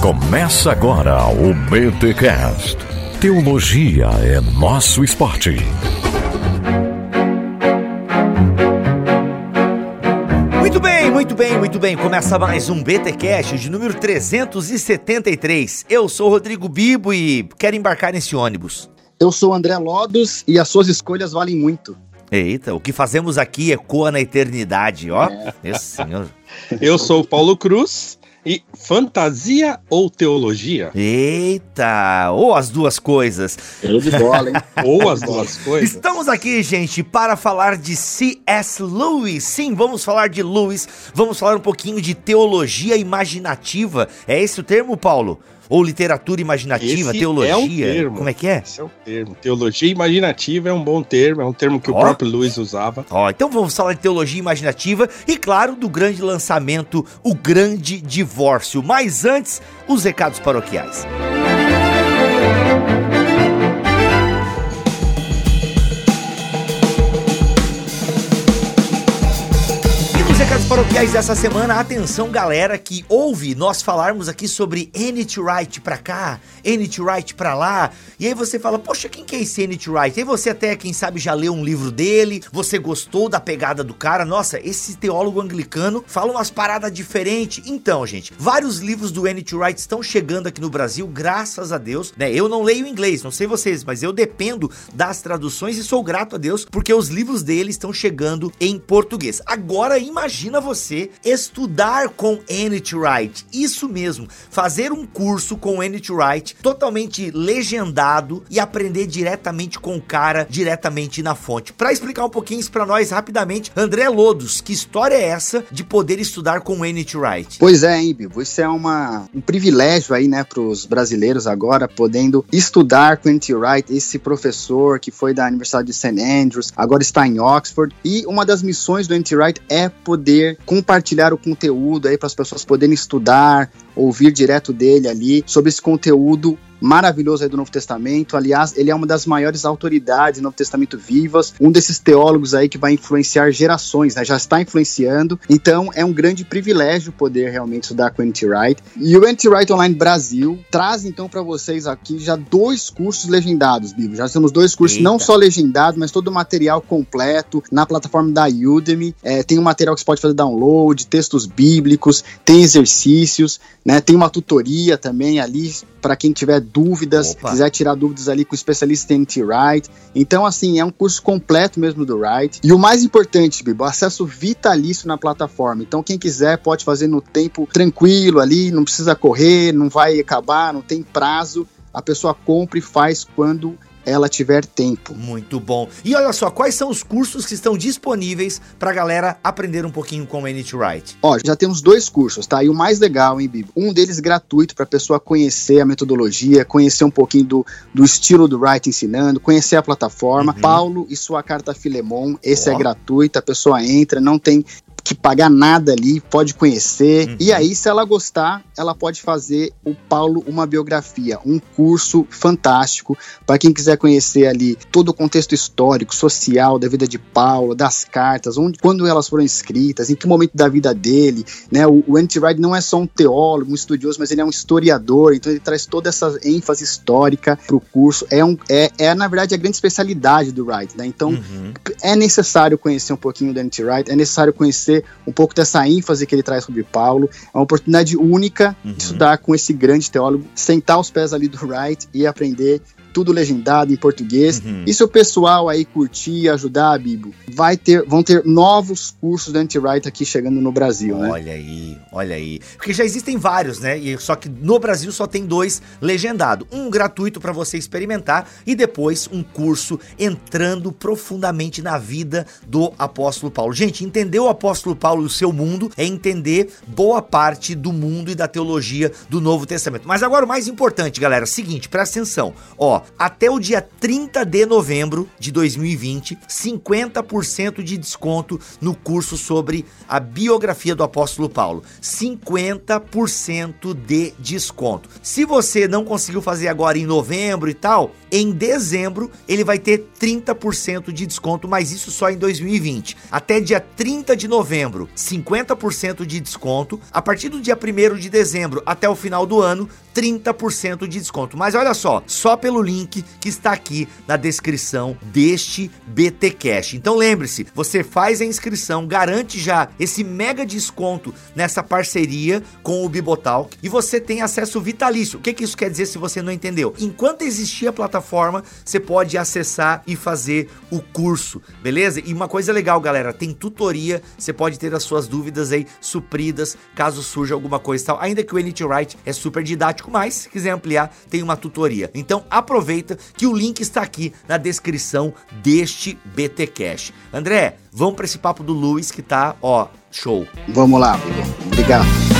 Começa agora o BTCast. Teologia é nosso esporte. Muito bem, muito bem, muito bem. Começa mais um BTcast de número 373. Eu sou o Rodrigo Bibo e quero embarcar nesse ônibus. Eu sou o André Lodos e as suas escolhas valem muito. Eita, o que fazemos aqui ecoa na eternidade, ó. É. Esse senhor. Eu sou o Paulo Cruz e fantasia ou teologia? Eita! Ou as duas coisas. Eu de bola, hein? ou as duas coisas. Estamos aqui, gente, para falar de C.S. Lewis. Sim, vamos falar de Lewis. Vamos falar um pouquinho de teologia imaginativa. É esse o termo, Paulo? Ou literatura imaginativa, Esse teologia? É um termo. Como é que é? Esse é o termo. Teologia imaginativa é um bom termo, é um termo que oh. o próprio Luiz usava. Ó, oh, então vamos falar de teologia imaginativa e, claro, do grande lançamento, o grande divórcio. Mas antes, os recados paroquiais. Música paroquiais dessa semana. Atenção, galera, que ouve nós falarmos aqui sobre Enid Wright pra cá, Enid Wright pra lá. E aí você fala, poxa, quem que é esse Enid Wright? E aí você até, quem sabe, já leu um livro dele, você gostou da pegada do cara. Nossa, esse teólogo anglicano fala umas paradas diferentes. Então, gente, vários livros do Enid Wright estão chegando aqui no Brasil, graças a Deus. Né? Eu não leio inglês, não sei vocês, mas eu dependo das traduções e sou grato a Deus porque os livros dele estão chegando em português. Agora, imagina Imagina você estudar com Enid Wright. Isso mesmo, fazer um curso com Enid Wright totalmente legendado e aprender diretamente com o cara, diretamente na fonte. Para explicar um pouquinho isso para nós rapidamente, André Lodos, que história é essa de poder estudar com Enid Wright? Pois é, hein, Bibo, isso é uma, um privilégio aí, né, para os brasileiros agora, podendo estudar com Enid Wright, esse professor que foi da Universidade de St. Andrews, agora está em Oxford, e uma das missões do Enid Wright é poder compartilhar o conteúdo aí para as pessoas poderem estudar, ouvir direto dele ali sobre esse conteúdo maravilhoso aí do Novo Testamento. Aliás, ele é uma das maiores autoridades do Novo Testamento vivas, um desses teólogos aí que vai influenciar gerações, né? Já está influenciando. Então, é um grande privilégio poder realmente estudar com o N.T. Wright. E o N.T. Wright Online Brasil traz então para vocês aqui já dois cursos legendados, Bíblia. Já temos dois cursos Eita. não só legendados, mas todo o material completo na plataforma da Udemy. É, tem um material que você pode fazer download, textos bíblicos, tem exercícios, né? Tem uma tutoria também ali para quem tiver dúvidas, Opa. quiser tirar dúvidas ali com o especialista em T-Write. Então, assim, é um curso completo mesmo do Write. E o mais importante, Bibo, acesso vitalício na plataforma. Então, quem quiser pode fazer no tempo tranquilo ali, não precisa correr, não vai acabar, não tem prazo. A pessoa compra e faz quando ela tiver tempo. Muito bom. E olha só, quais são os cursos que estão disponíveis para a galera aprender um pouquinho com o Manage Write? Ó, já temos dois cursos, tá? E o mais legal, hein, Bibo? Um deles gratuito para a pessoa conhecer a metodologia, conhecer um pouquinho do, do estilo do Write ensinando, conhecer a plataforma. Uhum. Paulo e sua carta Filemon, esse oh. é gratuito, a pessoa entra, não tem que pagar nada ali, pode conhecer. Uhum. E aí, se ela gostar, ela pode fazer o Paulo uma biografia, um curso fantástico para quem quiser conhecer ali todo o contexto histórico, social da vida de Paulo, das cartas, onde, quando elas foram escritas, em que momento da vida dele, né? O, o N.T. Wright não é só um teólogo, um estudioso, mas ele é um historiador, então ele traz toda essa ênfase histórica para o curso. É, um, é, é, na verdade, a grande especialidade do Wright, né? Então, uhum. é necessário conhecer um pouquinho do N.T. Wright, é necessário conhecer um pouco dessa ênfase que ele traz sobre Paulo. É uma oportunidade única uhum. de estudar com esse grande teólogo, sentar os pés ali do Wright e aprender tudo legendado em português. Uhum. E se o pessoal aí curtir, ajudar, Bibo, vai ter, vão ter novos cursos da Anti-Write aqui chegando no Brasil, né? Olha aí, olha aí. Porque já existem vários, né? E só que no Brasil só tem dois legendados. Um gratuito para você experimentar e depois um curso entrando profundamente na vida do apóstolo Paulo. Gente, entender o apóstolo Paulo e o seu mundo é entender boa parte do mundo e da teologia do Novo Testamento. Mas agora o mais importante, galera, seguinte, presta atenção. Ó, até o dia 30 de novembro de 2020, 50% de desconto no curso sobre a biografia do apóstolo Paulo. 50% de desconto. Se você não conseguiu fazer agora em novembro e tal, em dezembro ele vai ter 30% de desconto, mas isso só em 2020. Até dia 30 de novembro, 50% de desconto. A partir do dia 1 de dezembro até o final do ano, 30% de desconto. Mas olha só, só pelo link que está aqui na descrição deste BT Cash. Então lembre-se, você faz a inscrição, garante já esse mega desconto nessa parceria com o Bibotalk e você tem acesso vitalício. O que, que isso quer dizer se você não entendeu? Enquanto existir a plataforma, você pode acessar e fazer o curso, beleza? E uma coisa legal, galera, tem tutoria, você pode ter as suas dúvidas aí supridas caso surja alguma coisa e tal. Ainda que o NT Write é super didático, mas se quiser ampliar, tem uma tutoria. Então aproveita que o link está aqui na descrição deste BT Cash. André, vamos para esse papo do Luiz que tá, ó, show. Vamos lá, Bibo. Obrigado.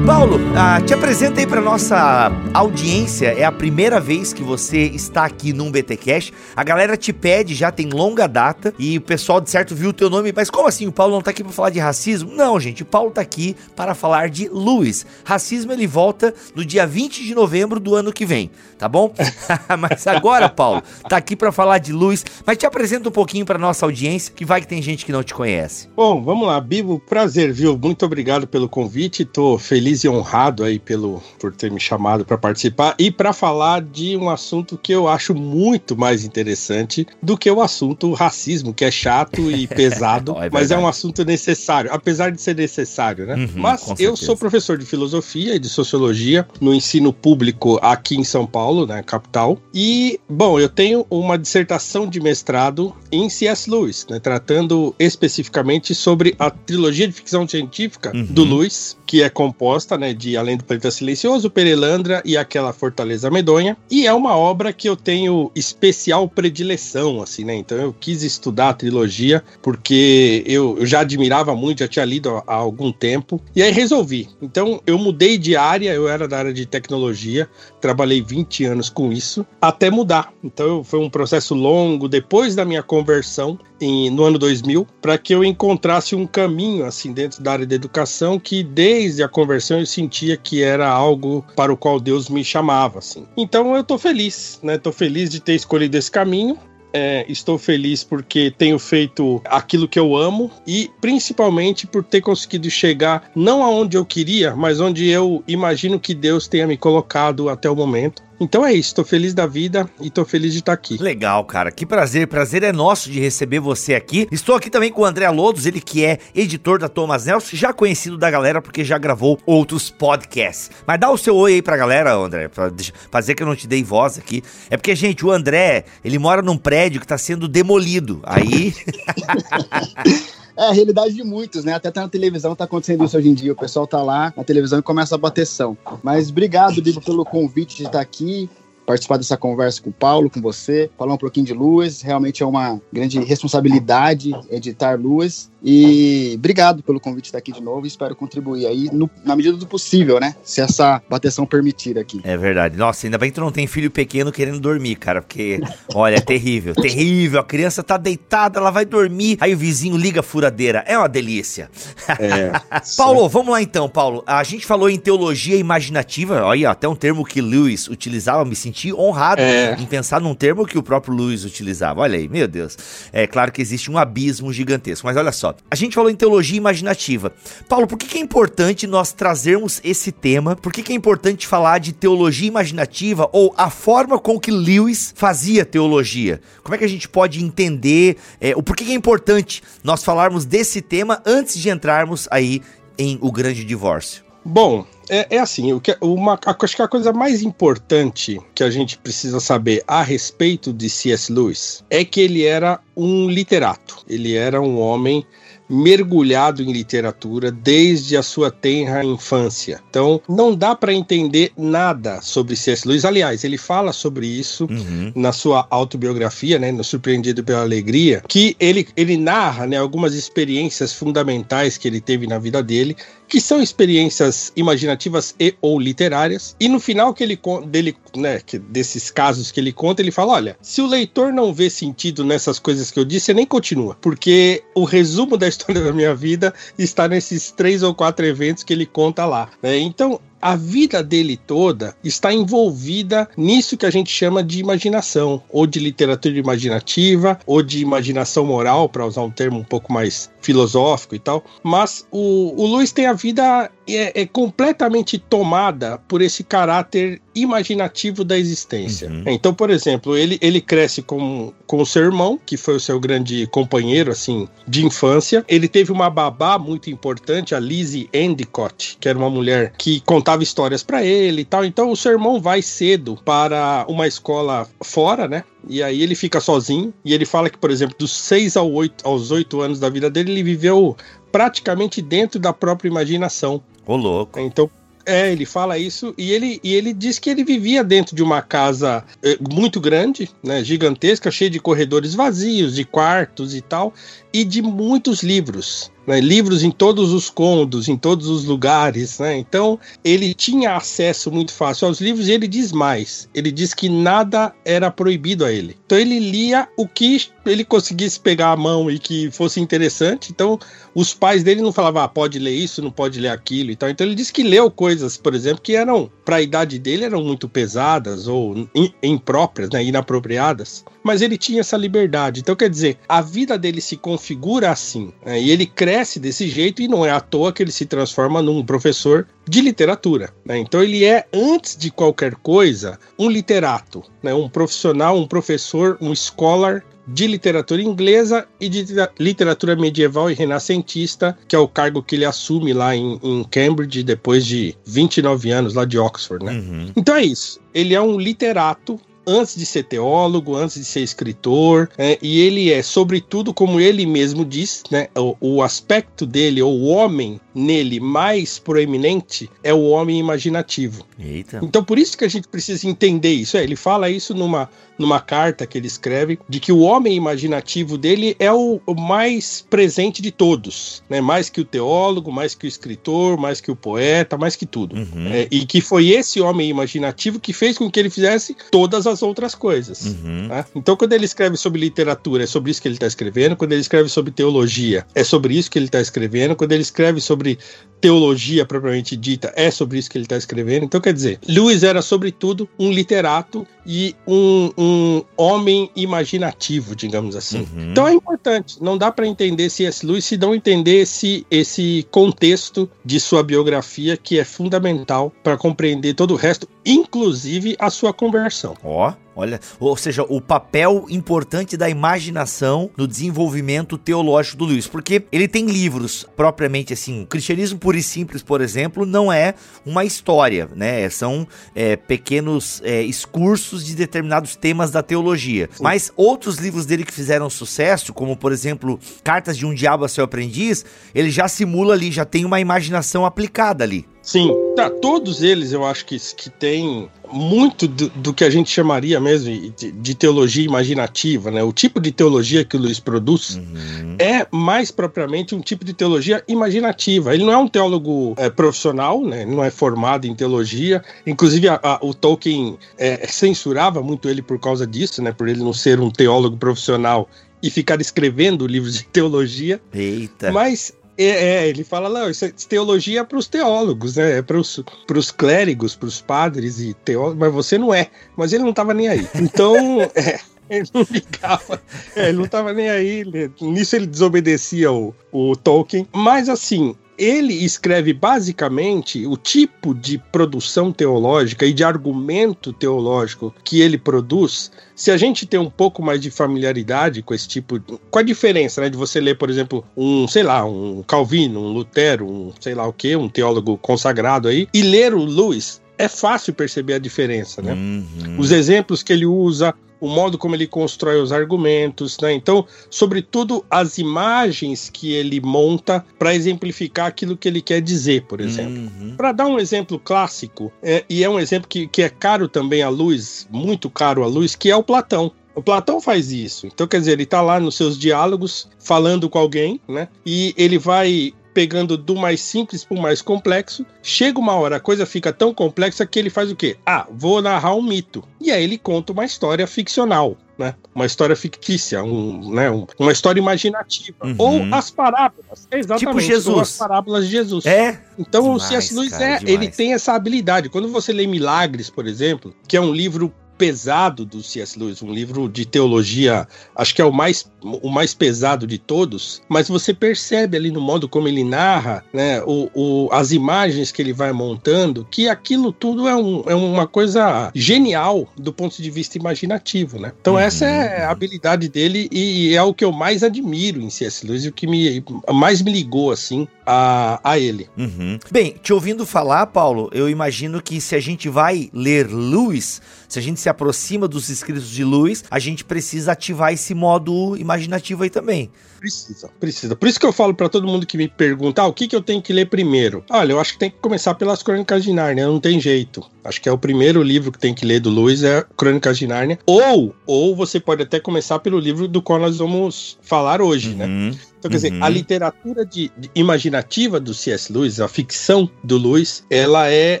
Paulo, ah, te apresenta aí para nossa audiência. É a primeira vez que você está aqui num BT Cash. A galera te pede, já tem longa data e o pessoal de certo viu o teu nome, mas como assim? O Paulo não tá aqui para falar de racismo? Não, gente, o Paulo tá aqui para falar de Lewis. Racismo ele volta no dia 20 de novembro do ano que vem, tá bom? mas agora, Paulo, tá aqui para falar de Lewis, mas te apresenta um pouquinho para nossa audiência, que vai que tem gente que não te conhece. Bom, vamos lá, Bibo, prazer, viu? Muito obrigado pelo convite. Tô feliz feliz e honrado aí pelo, por ter me chamado para participar e para falar de um assunto que eu acho muito mais interessante do que o assunto racismo, que é chato e pesado, é mas é um assunto necessário, apesar de ser necessário, né? Uhum, mas eu sou professor de filosofia e de sociologia no ensino público aqui em São Paulo, né, capital. E, bom, eu tenho uma dissertação de mestrado em C.S. Lewis, né, tratando especificamente sobre a trilogia de ficção científica uhum. do Lewis, que é composta né, de Além do Planeta Silencioso, Perelandra e aquela Fortaleza Medonha. E é uma obra que eu tenho especial predileção, assim, né? Então eu quis estudar a trilogia porque eu, eu já admirava muito, já tinha lido há, algum tempo. E aí resolvi. Então eu mudei de área, eu era da área de tecnologia, trabalhei 20 anos com isso, até mudar. Então foi um processo longo, depois da minha conversão, em, no ano 2000 para que eu encontrasse um caminho assim dentro da área da educação que desde a conversão eu sentia que era algo para o qual Deus me chamava assim. Então eu tô feliz, né? Tô feliz de ter escolhido esse caminho. É, estou feliz porque tenho feito aquilo que eu amo e principalmente por ter conseguido chegar não aonde eu queria, mas onde eu imagino que Deus tenha me colocado até o momento. Então é isso, tô feliz da vida e tô feliz de estar tá aqui. Legal, cara. Que prazer. Prazer é nosso de receber você aqui. Estou aqui também com o André Lodos, ele que é editor da Thomas Nelson, já conhecido da galera porque já gravou outros podcasts. Mas dá o seu oi aí pra galera, André, pra fazer que eu não te dei voz aqui. É porque, gente, o André, ele mora num prédio que tá sendo demolido. Aí. É a realidade de muitos, né? Até tá na televisão tá acontecendo isso hoje em dia. O pessoal tá lá na televisão e começa a bateção. Mas obrigado, Bibo, pelo convite de estar aqui participar dessa conversa com o Paulo, com você, falar um pouquinho de Luas. Realmente é uma grande responsabilidade editar Luas. E obrigado pelo convite estar aqui de novo. Espero contribuir aí no, na medida do possível, né? Se essa bateção permitir aqui. É verdade. Nossa, ainda bem que tu não tem filho pequeno querendo dormir, cara. Porque, olha, é terrível, terrível. A criança tá deitada, ela vai dormir. Aí o vizinho liga a furadeira. É uma delícia. É, Paulo, vamos lá então, Paulo. A gente falou em teologia imaginativa. Olha, até um termo que Lewis utilizava. Me senti honrado é. em pensar num termo que o próprio Lewis utilizava. Olha aí, meu Deus. É claro que existe um abismo gigantesco. Mas olha só. A gente falou em teologia imaginativa. Paulo, por que, que é importante nós trazermos esse tema? Por que, que é importante falar de teologia imaginativa ou a forma com que Lewis fazia teologia? Como é que a gente pode entender é, o porquê que é importante nós falarmos desse tema antes de entrarmos aí em O Grande Divórcio? Bom, é, é, assim, o que, uma, acho que a coisa mais importante que a gente precisa saber a respeito de C.S. Lewis é que ele era um literato. Ele era um homem mergulhado em literatura desde a sua tenra infância. Então, não dá para entender nada sobre C.S. Lewis. Aliás, ele fala sobre isso uhum. na sua autobiografia, né, no Surpreendido pela Alegria, que ele, ele narra né, algumas experiências fundamentais que ele teve na vida dele que são experiências imaginativas e ou literárias. E no final que ele dele, né, que desses casos que ele conta, ele fala: olha, se o leitor não vê sentido nessas coisas que eu disse, você nem continua, porque o resumo da história da minha vida está nesses três ou quatro eventos que ele conta lá. Né? Então a vida dele toda está envolvida nisso que a gente chama de imaginação, ou de literatura imaginativa, ou de imaginação moral, para usar um termo um pouco mais filosófico e tal. Mas o, o Luiz tem a vida é, é, completamente tomada por esse caráter imaginativo da existência. Uhum. Então, por exemplo, ele, ele cresce com, com o seu irmão, que foi o seu grande companheiro, assim, de infância. Ele teve uma babá muito importante, a Lizzie Endicott, que era uma mulher que contava histórias para ele e tal. Então, o seu irmão vai cedo para uma escola fora, né? E aí ele fica sozinho. E ele fala que, por exemplo, dos 6 ao 8, aos 8 anos da vida dele, ele viveu praticamente dentro da própria imaginação. Ô, louco. Então, é, ele fala isso e ele, e ele diz que ele vivia dentro de uma casa é, muito grande, né, gigantesca, cheia de corredores vazios, de quartos e tal, e de muitos livros né, livros em todos os cômodos, em todos os lugares, né? Então ele tinha acesso muito fácil aos livros e ele diz mais. Ele diz que nada era proibido a ele. Então ele lia o que ele conseguisse pegar a mão e que fosse interessante. Então os pais dele não falavam, ah, pode ler isso, não pode ler aquilo e tal. Então ele disse que leu coisas, por exemplo, que eram para a idade dele eram muito pesadas ou impróprias, né, inapropriadas. Mas ele tinha essa liberdade. Então quer dizer, a vida dele se configura assim né, e ele cresce desse jeito e não é à toa que ele se transforma num professor de literatura. Né? Então ele é, antes de qualquer coisa, um literato, né? um profissional, um professor, um scholar de literatura inglesa e de literatura medieval e renascentista, que é o cargo que ele assume lá em, em Cambridge depois de 29 anos lá de Oxford, né? Uhum. Então é isso. Ele é um literato antes de ser teólogo, antes de ser escritor, é, e ele é, sobretudo, como ele mesmo diz, né, o, o aspecto dele, ou o homem nele mais proeminente, é o homem imaginativo. Eita. Então, por isso que a gente precisa entender isso. É, ele fala isso numa, numa carta que ele escreve, de que o homem imaginativo dele é o, o mais presente de todos, né, mais que o teólogo, mais que o escritor, mais que o poeta, mais que tudo. Uhum. É, e que foi esse homem imaginativo que fez com que ele fizesse todas as outras coisas. Uhum. Né? Então, quando ele escreve sobre literatura, é sobre isso que ele está escrevendo. Quando ele escreve sobre teologia, é sobre isso que ele está escrevendo. Quando ele escreve sobre teologia propriamente dita, é sobre isso que ele está escrevendo. Então, quer dizer, Lewis era, sobretudo, um literato e um, um homem imaginativo, digamos assim. Uhum. Então é importante. Não dá para entender C.S. Lewis se não entender esse, esse contexto de sua biografia, que é fundamental para compreender todo o resto, inclusive a sua conversão. Ó. Oh. Olha, ou seja, o papel importante da imaginação no desenvolvimento teológico do Luiz, porque ele tem livros propriamente assim, o cristianismo puro e simples, por exemplo, não é uma história, né? São é, pequenos é, excursos de determinados temas da teologia. Sim. Mas outros livros dele que fizeram sucesso, como por exemplo, Cartas de um Diabo a seu Aprendiz, ele já simula ali, já tem uma imaginação aplicada ali. Sim, tá, todos eles eu acho que, que tem muito do, do que a gente chamaria mesmo de, de, teologia imaginativa, né? O tipo de teologia que o Luiz produz uhum. é mais propriamente um tipo de teologia imaginativa. Ele não é um teólogo é, profissional, né? Ele não é formado em teologia. Inclusive, a, a, o Tolkien é, censurava muito ele por causa disso, né? Por ele não ser um teólogo profissional e ficar escrevendo livros de teologia. Eita. Mas é, é, ele fala, não, isso é teologia para os teólogos, né? É para os clérigos, para os padres e teólogos, mas você não é. Mas ele não estava nem aí. Então, é, ele não ligava, é, ele não estava nem aí. Nisso ele desobedecia o, o Tolkien. Mas assim, ele escreve basicamente o tipo de produção teológica e de argumento teológico que ele produz. Se a gente tem um pouco mais de familiaridade com esse tipo, com a diferença, né, de você ler, por exemplo, um, sei lá, um Calvino, um Lutero, um sei lá o que, um teólogo consagrado aí, e ler o Lewis, é fácil perceber a diferença, né? Uhum. Os exemplos que ele usa, o modo como ele constrói os argumentos, né? Então, sobretudo as imagens que ele monta para exemplificar aquilo que ele quer dizer, por exemplo. Uhum. Para dar um exemplo clássico, é, e é um exemplo que, que é caro também à luz, muito caro à luz, que é o Platão. O Platão faz isso. Então, quer dizer, ele está lá nos seus diálogos falando com alguém, né? E ele vai pegando do mais simples para o mais complexo. Chega uma hora, a coisa fica tão complexa que ele faz o quê? Ah, vou narrar um mito. E aí ele conta uma história ficcional. Né? Uma história fictícia, um, né? Um, uma história imaginativa. Uhum. Ou as parábolas. Exatamente. Tipo Jesus. Ou as parábolas de Jesus. É. Então demais, o C.S. Lewis é, ele tem essa habilidade. Quando você lê Milagres, por exemplo, que é um livro pesado do C.S. Lewis, um livro de teologia, acho que é o mais, o mais pesado de todos, mas você percebe ali no modo como ele narra, né, o, o, as imagens que ele vai montando, que aquilo tudo é, um, é uma coisa genial do ponto de vista imaginativo, né? Então uhum. essa é a habilidade dele e é o que eu mais admiro em C.S. Lewis e o que me, mais me ligou, assim, a, a ele. Uhum. Bem, te ouvindo falar, Paulo, eu imagino que se a gente vai ler Lewis, se a gente se aproxima dos escritos de Lewis, a gente precisa ativar esse modo imaginativo aí também. Precisa, precisa. Por isso que eu falo para todo mundo que me pergunta, ah, o que, que eu tenho que ler primeiro? Olha, eu acho que tem que começar pelas Crônicas de Nárnia, não tem jeito. Acho que é o primeiro livro que tem que ler do Lewis é Crônicas de Nárnia. Ou, ou você pode até começar pelo livro do qual nós vamos falar hoje, né? uhum. né? Então, quer uhum. dizer, a literatura de, de imaginativa do C.S. Lewis, a ficção do Lewis, ela é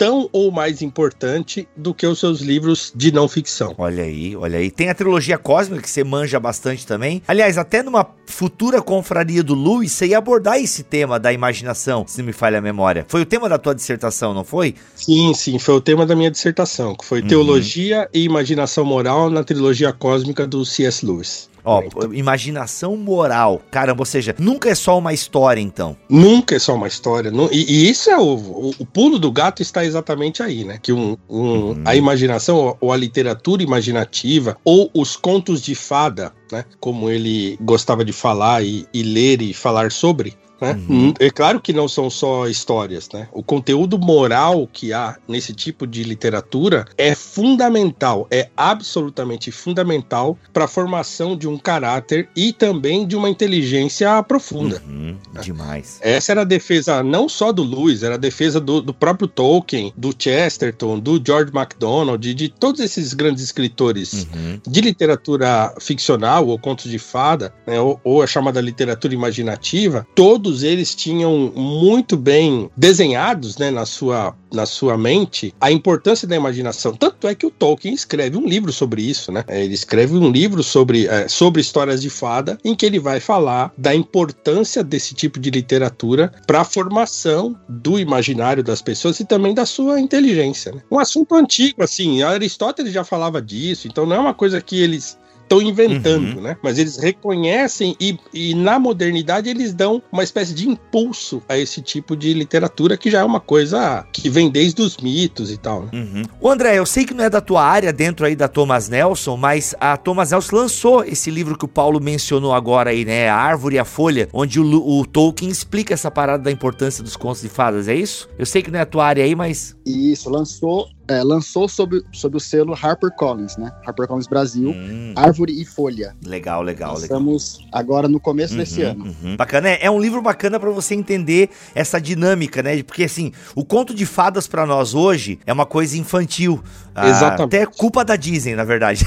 tão ou mais importante do que os seus livros de não ficção. Olha aí, olha aí. Tem a trilogia cósmica que você manja bastante também. Aliás, até numa futura confraria do Lewis, você ia abordar esse tema da imaginação, se não me falha a memória. Foi o tema da tua dissertação, não foi? Sim, sim, foi o tema da minha dissertação, que foi uhum. Teologia e Imaginação Moral na trilogia cósmica do C.S. Lewis. Ó, imaginação moral. Caramba, ou seja, nunca é só uma história, então. Nunca é só uma história. E, e isso é o, o, o, pulo do gato está exatamente aí, né? Que um, um uhum. a imaginação, ou a literatura imaginativa, ou os contos de fada, né? Como ele gostava de falar e, e ler e falar sobre, né? Uhum. É claro que não são só histórias, né? O conteúdo moral que há nesse tipo de literatura é fundamental, é absolutamente fundamental para a formação de um caráter e também de uma inteligência profunda. Uhum. Né? Demais. Essa era a defesa não só do Lewis, era a defesa do, do próprio Tolkien, do Chesterton, do George MacDonald, de, de todos esses grandes escritores uhum. de literatura ficcional ou contos de fada, né? ou, ou a chamada literatura imaginativa, todos todos eles tinham muito bem desenhados né, na, sua, na sua mente a importância da imaginação. Tanto é que o Tolkien escreve um livro sobre isso, né? Ele escreve um livro sobre, é, sobre histórias de fada, em que ele vai falar da importância desse tipo de literatura para a formação do imaginário das pessoas e também da sua inteligência. Né? Um assunto antigo, assim, Aristóteles já falava disso, então não é uma coisa que eles estão inventando, uhum. né? Mas eles reconhecem e, e na modernidade eles dão uma espécie de impulso a esse tipo de literatura que já é uma coisa que vem desde os mitos e tal. Né? Uhum. O André, eu sei que não é da tua área dentro aí da Thomas Nelson, mas a Thomas Nelson lançou esse livro que o Paulo mencionou agora aí, né? A Árvore e a Folha, onde o, o Tolkien explica essa parada da importância dos contos de fadas, é isso? Eu sei que não é a tua área aí, mas. Isso, lançou é, lançou sob, sob o selo HarperCollins, né? HarperCollins Brasil, hum. Árvore e Folha. Legal, legal, legal. Estamos agora no começo uhum, desse ano. Uhum. Bacana, é, é, um livro bacana para você entender essa dinâmica, né? Porque assim, o conto de fadas para nós hoje é uma coisa infantil. Ah, Exatamente. Até culpa da Disney, na verdade.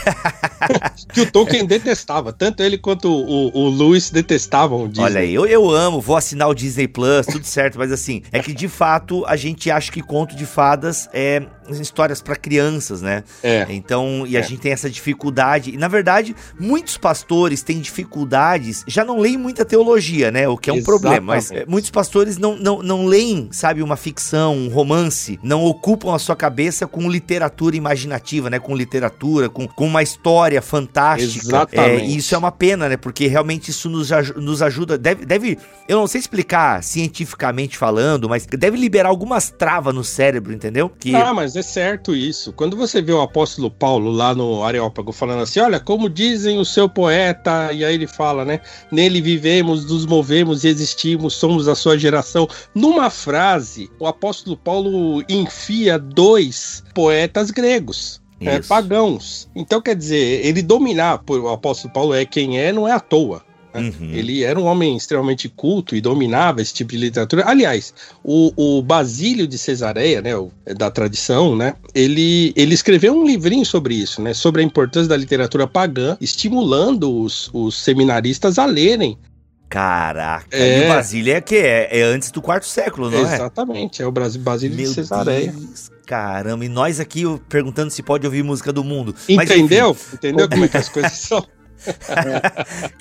que o Tolkien detestava, tanto ele quanto o, o Lewis detestavam o Disney. Olha aí, eu, eu amo, vou assinar o Disney Plus, tudo certo, mas assim, é que de fato a gente acha que conto de fadas é histórias para crianças, né? É. Então, e a é. gente tem essa dificuldade. E na verdade, muitos pastores têm dificuldades, já não leem muita teologia, né? O que é um Exatamente. problema. Mas é, muitos pastores não, não, não leem, sabe, uma ficção, um romance, não ocupam a sua cabeça com literatura imaginativa, né? Com literatura, com, com uma história fantástica. Exatamente. É, e isso é uma pena, né? Porque realmente isso nos, nos ajuda. Deve, deve, eu não sei explicar cientificamente falando, mas deve liberar algumas travas no cérebro, entendeu? Que... Ah, mas é certo isso. Quando você vê o apóstolo Paulo lá no Areópago falando assim: olha, como dizem o seu poeta, e aí ele fala, né? Nele vivemos, nos movemos e existimos, somos a sua geração. Numa frase, o apóstolo Paulo enfia dois poetas gregos. É, pagãos. Então, quer dizer, ele dominar, o apóstolo Paulo é quem é, não é à toa. Né? Uhum. Ele era um homem extremamente culto e dominava esse tipo de literatura. Aliás, o, o Basílio de Cesareia, né, o, é da tradição, né, ele, ele escreveu um livrinho sobre isso, né, sobre a importância da literatura pagã, estimulando os, os seminaristas a lerem Caraca, é. e o Basílio é que é, é antes do quarto século, não é? Exatamente, é o Brasil Basílio Meu de Cesareia. Deus, caramba, e nós aqui perguntando se pode ouvir música do mundo. Entendeu? Mas, Entendeu como é que as coisas são?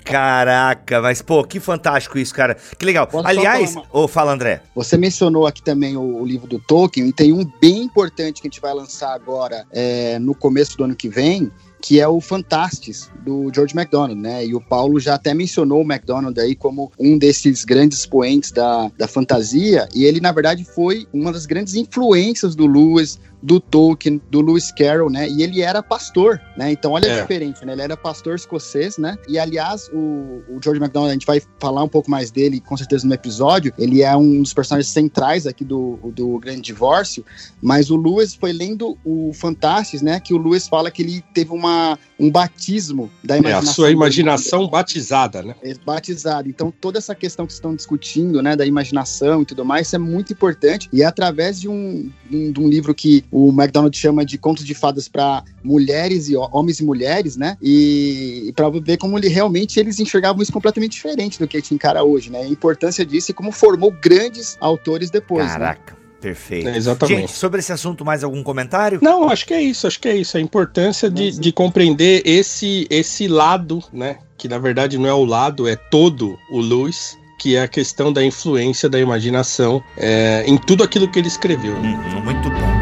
Caraca, mas pô, que fantástico isso, cara. Que legal. Posso Aliás, ô, oh, fala André. Você mencionou aqui também o, o, livro do Tolkien, e tem um bem importante que a gente vai lançar agora é, no começo do ano que vem, que é o Fantastis, do George MacDonald, né? E o Paulo já até mencionou o MacDonald aí como um desses grandes expoentes da, da fantasia, e ele, na verdade, foi uma das grandes influências do Lewis, do Tolkien, do Lewis Carroll, né? E ele era pastor, né? Então olha é. a diferença, né? Ele era pastor escocês, né? E aliás, o, o George MacDonald, a gente vai falar um pouco mais dele, com certeza, no episódio. Ele é um dos personagens centrais aqui do, do Grande Divórcio, mas o Lewis foi lendo o Fantastis, né? Que o Lewis fala que ele teve uma, um batismo da imaginação. É, a sua imaginação batizada, né? É, batizada. Então toda essa questão que estão discutindo, né? Da imaginação e tudo mais, isso é muito importante. E é através de um, de um livro que o McDonald's chama de contos de fadas para mulheres e homens e mulheres, né? E, e para ver como ele realmente eles enxergavam isso completamente diferente do que a gente encara hoje, né? A importância disso e como formou grandes autores depois. Né? Caraca. Né? Perfeito. É, exatamente. Gente, sobre esse assunto, mais algum comentário? Não, acho que é isso, acho que é isso. A importância de, de compreender esse, esse lado, né? Que na verdade não é o lado, é todo o Lewis, que é a questão da influência da imaginação é, em tudo aquilo que ele escreveu. Hum, muito bom.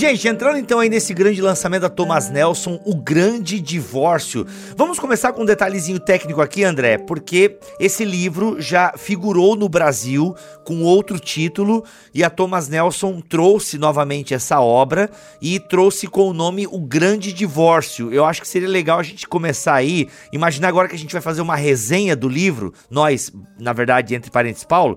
Gente, entrando então aí nesse grande lançamento da Thomas Nelson, o grande divórcio. Vamos começar com um detalhezinho técnico aqui, André, porque esse livro já figurou no Brasil com outro título e a Thomas Nelson trouxe novamente essa obra e trouxe com o nome O Grande Divórcio. Eu acho que seria legal a gente começar aí, imaginar agora que a gente vai fazer uma resenha do livro, nós, na verdade, entre parênteses, Paulo,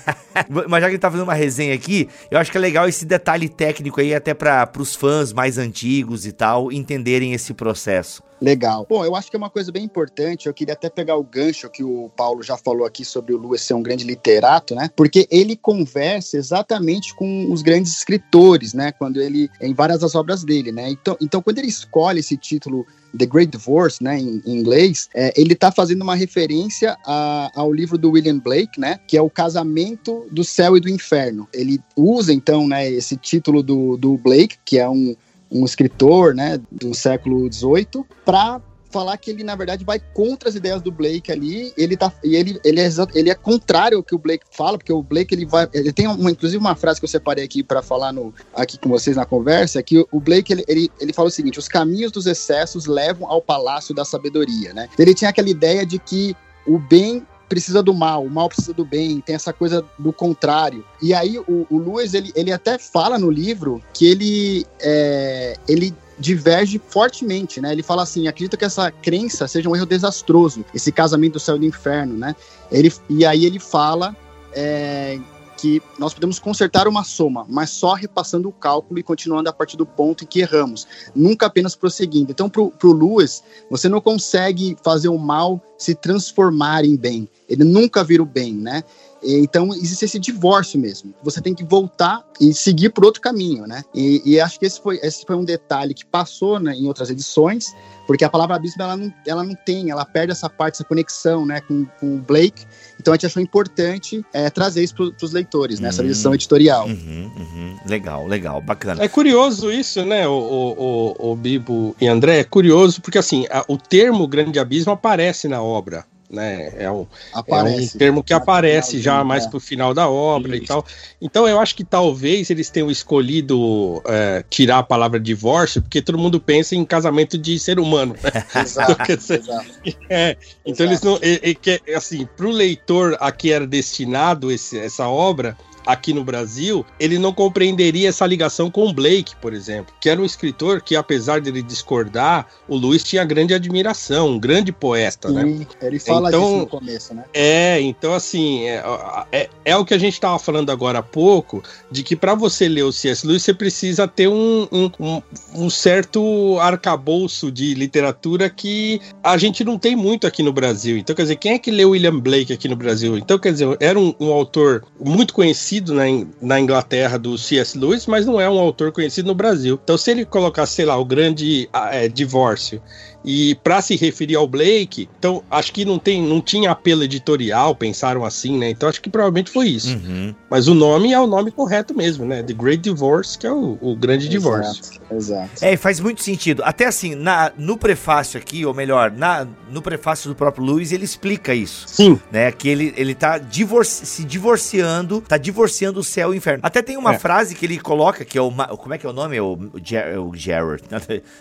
mas já que gente tá fazendo uma resenha aqui, eu acho que é legal esse detalhe técnico aí até para os fãs mais antigos e tal entenderem esse processo. Legal. Bom, eu acho que é uma coisa bem importante. Eu queria até pegar o gancho que o Paulo já falou aqui sobre o Lewis ser um grande literato, né? Porque ele conversa exatamente com os grandes escritores, né? Quando ele em várias das obras dele, né? Então, então quando ele escolhe esse título The Great Divorce, né, em, em inglês, é, ele está fazendo uma referência a, ao livro do William Blake, né, que é o Casamento do Céu e do Inferno. Ele usa então, né, esse título do, do Blake, que é um um escritor né, do século XVIII, para falar que ele, na verdade, vai contra as ideias do Blake ali. Ele tá, e ele, ele, é, ele é contrário ao que o Blake fala, porque o Blake ele vai. Ele tem uma, inclusive uma frase que eu separei aqui para falar no, aqui com vocês na conversa, que o Blake ele, ele, ele fala o seguinte: os caminhos dos excessos levam ao palácio da sabedoria. Né? Ele tinha aquela ideia de que o bem precisa do mal, o mal precisa do bem, tem essa coisa do contrário. E aí o, o Lewis, ele, ele até fala no livro que ele, é, ele diverge fortemente, né? Ele fala assim, acredita que essa crença seja um erro desastroso, esse casamento do céu e do inferno, né? Ele, e aí ele fala é, que nós podemos consertar uma soma, mas só repassando o cálculo e continuando a partir do ponto em que erramos, nunca apenas prosseguindo. Então, para o Lewis, você não consegue fazer o mal se transformar em bem. Ele nunca vira o bem, né? Então, existe esse divórcio mesmo. Você tem que voltar e seguir por outro caminho, né? E, e acho que esse foi, esse foi um detalhe que passou né, em outras edições, porque a palavra abismo ela não, ela não tem, ela perde essa parte, essa conexão né, com, com o Blake. Então a gente achou importante é, trazer isso para os leitores, né, essa uhum. edição editorial. Uhum, uhum. Legal, legal, bacana. É curioso isso, né, o, o, o, o Bibo e André? É curioso porque assim, a, o termo grande abismo aparece na obra né? É um, aparece, é um termo que aparece já mais é. pro final da obra Isso. e tal. Então eu acho que talvez eles tenham escolhido é, tirar a palavra divórcio, porque todo mundo pensa em casamento de ser humano. Né? Exato, então. É, então eles não. É, é, assim, pro leitor a que era destinado esse, essa obra aqui no Brasil, ele não compreenderia essa ligação com o Blake, por exemplo, que era um escritor que, apesar de ele discordar, o Lewis tinha grande admiração, um grande poeta, né? Sim, né? Ele fala então, disso no começo, né? É, então assim, é, é, é o que a gente estava falando agora há pouco, de que para você ler o C.S. Lewis, você precisa ter um, um, um, um certo arcabouço de literatura que a gente não tem muito aqui no Brasil. Então, quer dizer, quem é que leu William Blake aqui no Brasil? Então, quer dizer, era um, um autor muito conhecido na, na Inglaterra do C.S. Lewis, mas não é um autor conhecido no Brasil. Então, se ele colocasse, sei lá, o grande é, divórcio e para se referir ao Blake, então acho que não tem, não tinha apelo editorial, pensaram assim, né? Então acho que provavelmente foi isso. Uhum. Mas o nome é o nome correto mesmo, né? The Great Divorce, que é o, o grande exato, divórcio. Exato. É, faz muito sentido. Até assim, na, no prefácio aqui, ou melhor, na, no prefácio do próprio Lewis, ele explica isso. Sim. Né? Que ele, ele tá divorci se divorciando, tá divorciando o céu e o inferno. Até tem uma é. frase que ele coloca, que é o. Como é que é o nome? É o, é o Jared.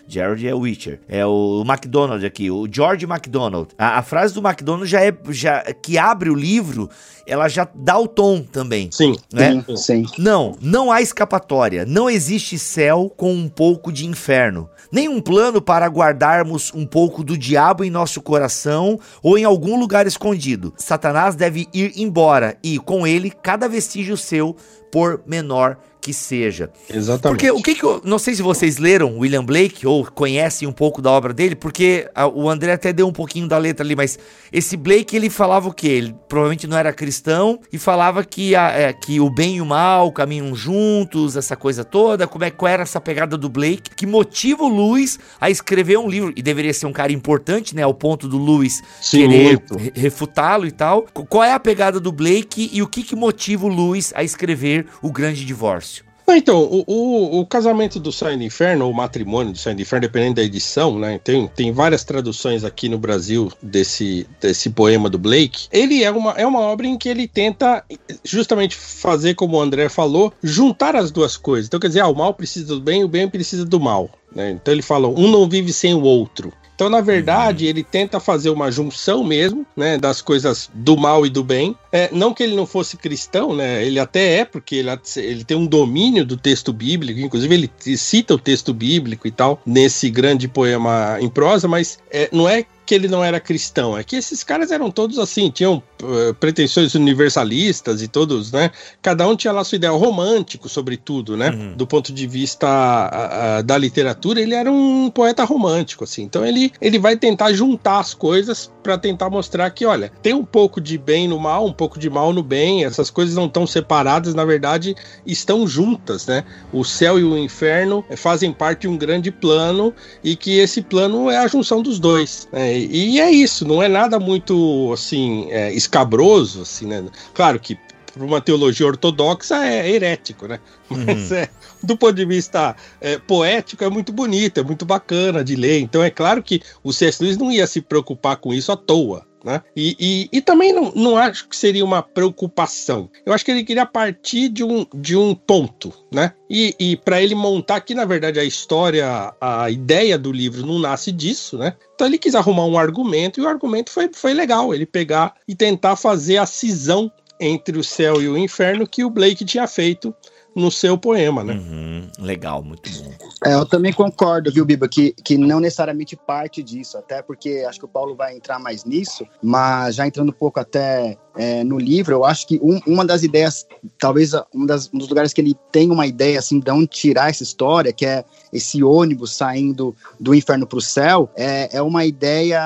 Jared é o Witcher. É o McDonald aqui, o George McDonald. A, a, frase do McDonald já é já que abre o livro, ela já dá o tom também. Sim, né? sim, sim. Não, não há escapatória. Não existe céu com um pouco de inferno. Nem um plano para guardarmos um pouco do diabo em nosso coração ou em algum lugar escondido. Satanás deve ir embora e, com ele, cada vestígio seu, por menor que seja. Exatamente. Porque o que, que eu. Não sei se vocês leram William Blake ou conhecem um pouco da obra dele, porque a, o André até deu um pouquinho da letra ali, mas esse Blake ele falava o quê? Ele provavelmente não era cristão e falava que, a, é, que o bem e o mal caminham juntos, essa coisa toda. Como é, qual era essa pegada do Blake que motiva o Lewis a escrever um livro? E deveria ser um cara importante, né? Ao ponto do Lewis Sim, querer refutá-lo e tal. Qual é a pegada do Blake e o que, que motiva o Lewis a escrever O Grande Divórcio? Então, o, o, o, casamento do Céu e do Inferno, ou o matrimônio do Céu e do Inferno, dependendo da edição, né? Tem, tem várias traduções aqui no Brasil desse, desse poema do Blake. Ele é uma, é uma obra em que ele tenta justamente fazer, como o André falou, juntar as duas coisas. Então, quer dizer, ah, o mal precisa do bem, o bem precisa do mal. Né? Então ele fala, um não vive sem o outro. Então, na verdade, uhum. ele tenta fazer uma junção mesmo, né, das coisas do mal e do bem. É, não que ele não fosse cristão, né, ele até é, porque ele, ele tem um domínio do texto bíblico, inclusive ele cita o texto bíblico e tal, nesse grande poema em prosa, mas é, não é que ele não era cristão, é que esses caras eram todos assim, tinham uh, pretensões universalistas e todos, né? Cada um tinha lá sua ideia romântico, sobretudo, né? Uhum. Do ponto de vista uh, uh, da literatura, ele era um poeta romântico, assim. Então ele, ele vai tentar juntar as coisas para tentar mostrar que, olha, tem um pouco de bem no mal, um pouco de mal no bem, essas coisas não estão separadas, na verdade, estão juntas, né? O céu e o inferno fazem parte de um grande plano e que esse plano é a junção dos dois, né? E é isso, não é nada muito assim é, escabroso, assim, né? Claro que para uma teologia ortodoxa é herético, né? Uhum. Mas é, do ponto de vista é, poético é muito bonito, é muito bacana de ler. Então é claro que o C.S. Lewis não ia se preocupar com isso à toa. Né? E, e, e, também não, não acho que seria uma preocupação. Eu acho que ele queria partir de um, de um ponto, né? E, e para ele montar que, na verdade, a história, a ideia do livro não nasce disso, né? Então ele quis arrumar um argumento e o argumento foi, foi legal. Ele pegar e tentar fazer a cisão entre o céu e o inferno que o Blake tinha feito no seu poema, né? Uhum, legal, muito bom. É, eu também concordo, viu, Biba, que, que não necessariamente parte disso, até porque acho que o Paulo vai entrar mais nisso, mas já entrando um pouco até é, no livro, eu acho que um, uma das ideias, talvez um, das, um dos lugares que ele tem uma ideia, assim, de onde tirar essa história, que é esse ônibus saindo do inferno para o céu, é, é uma ideia,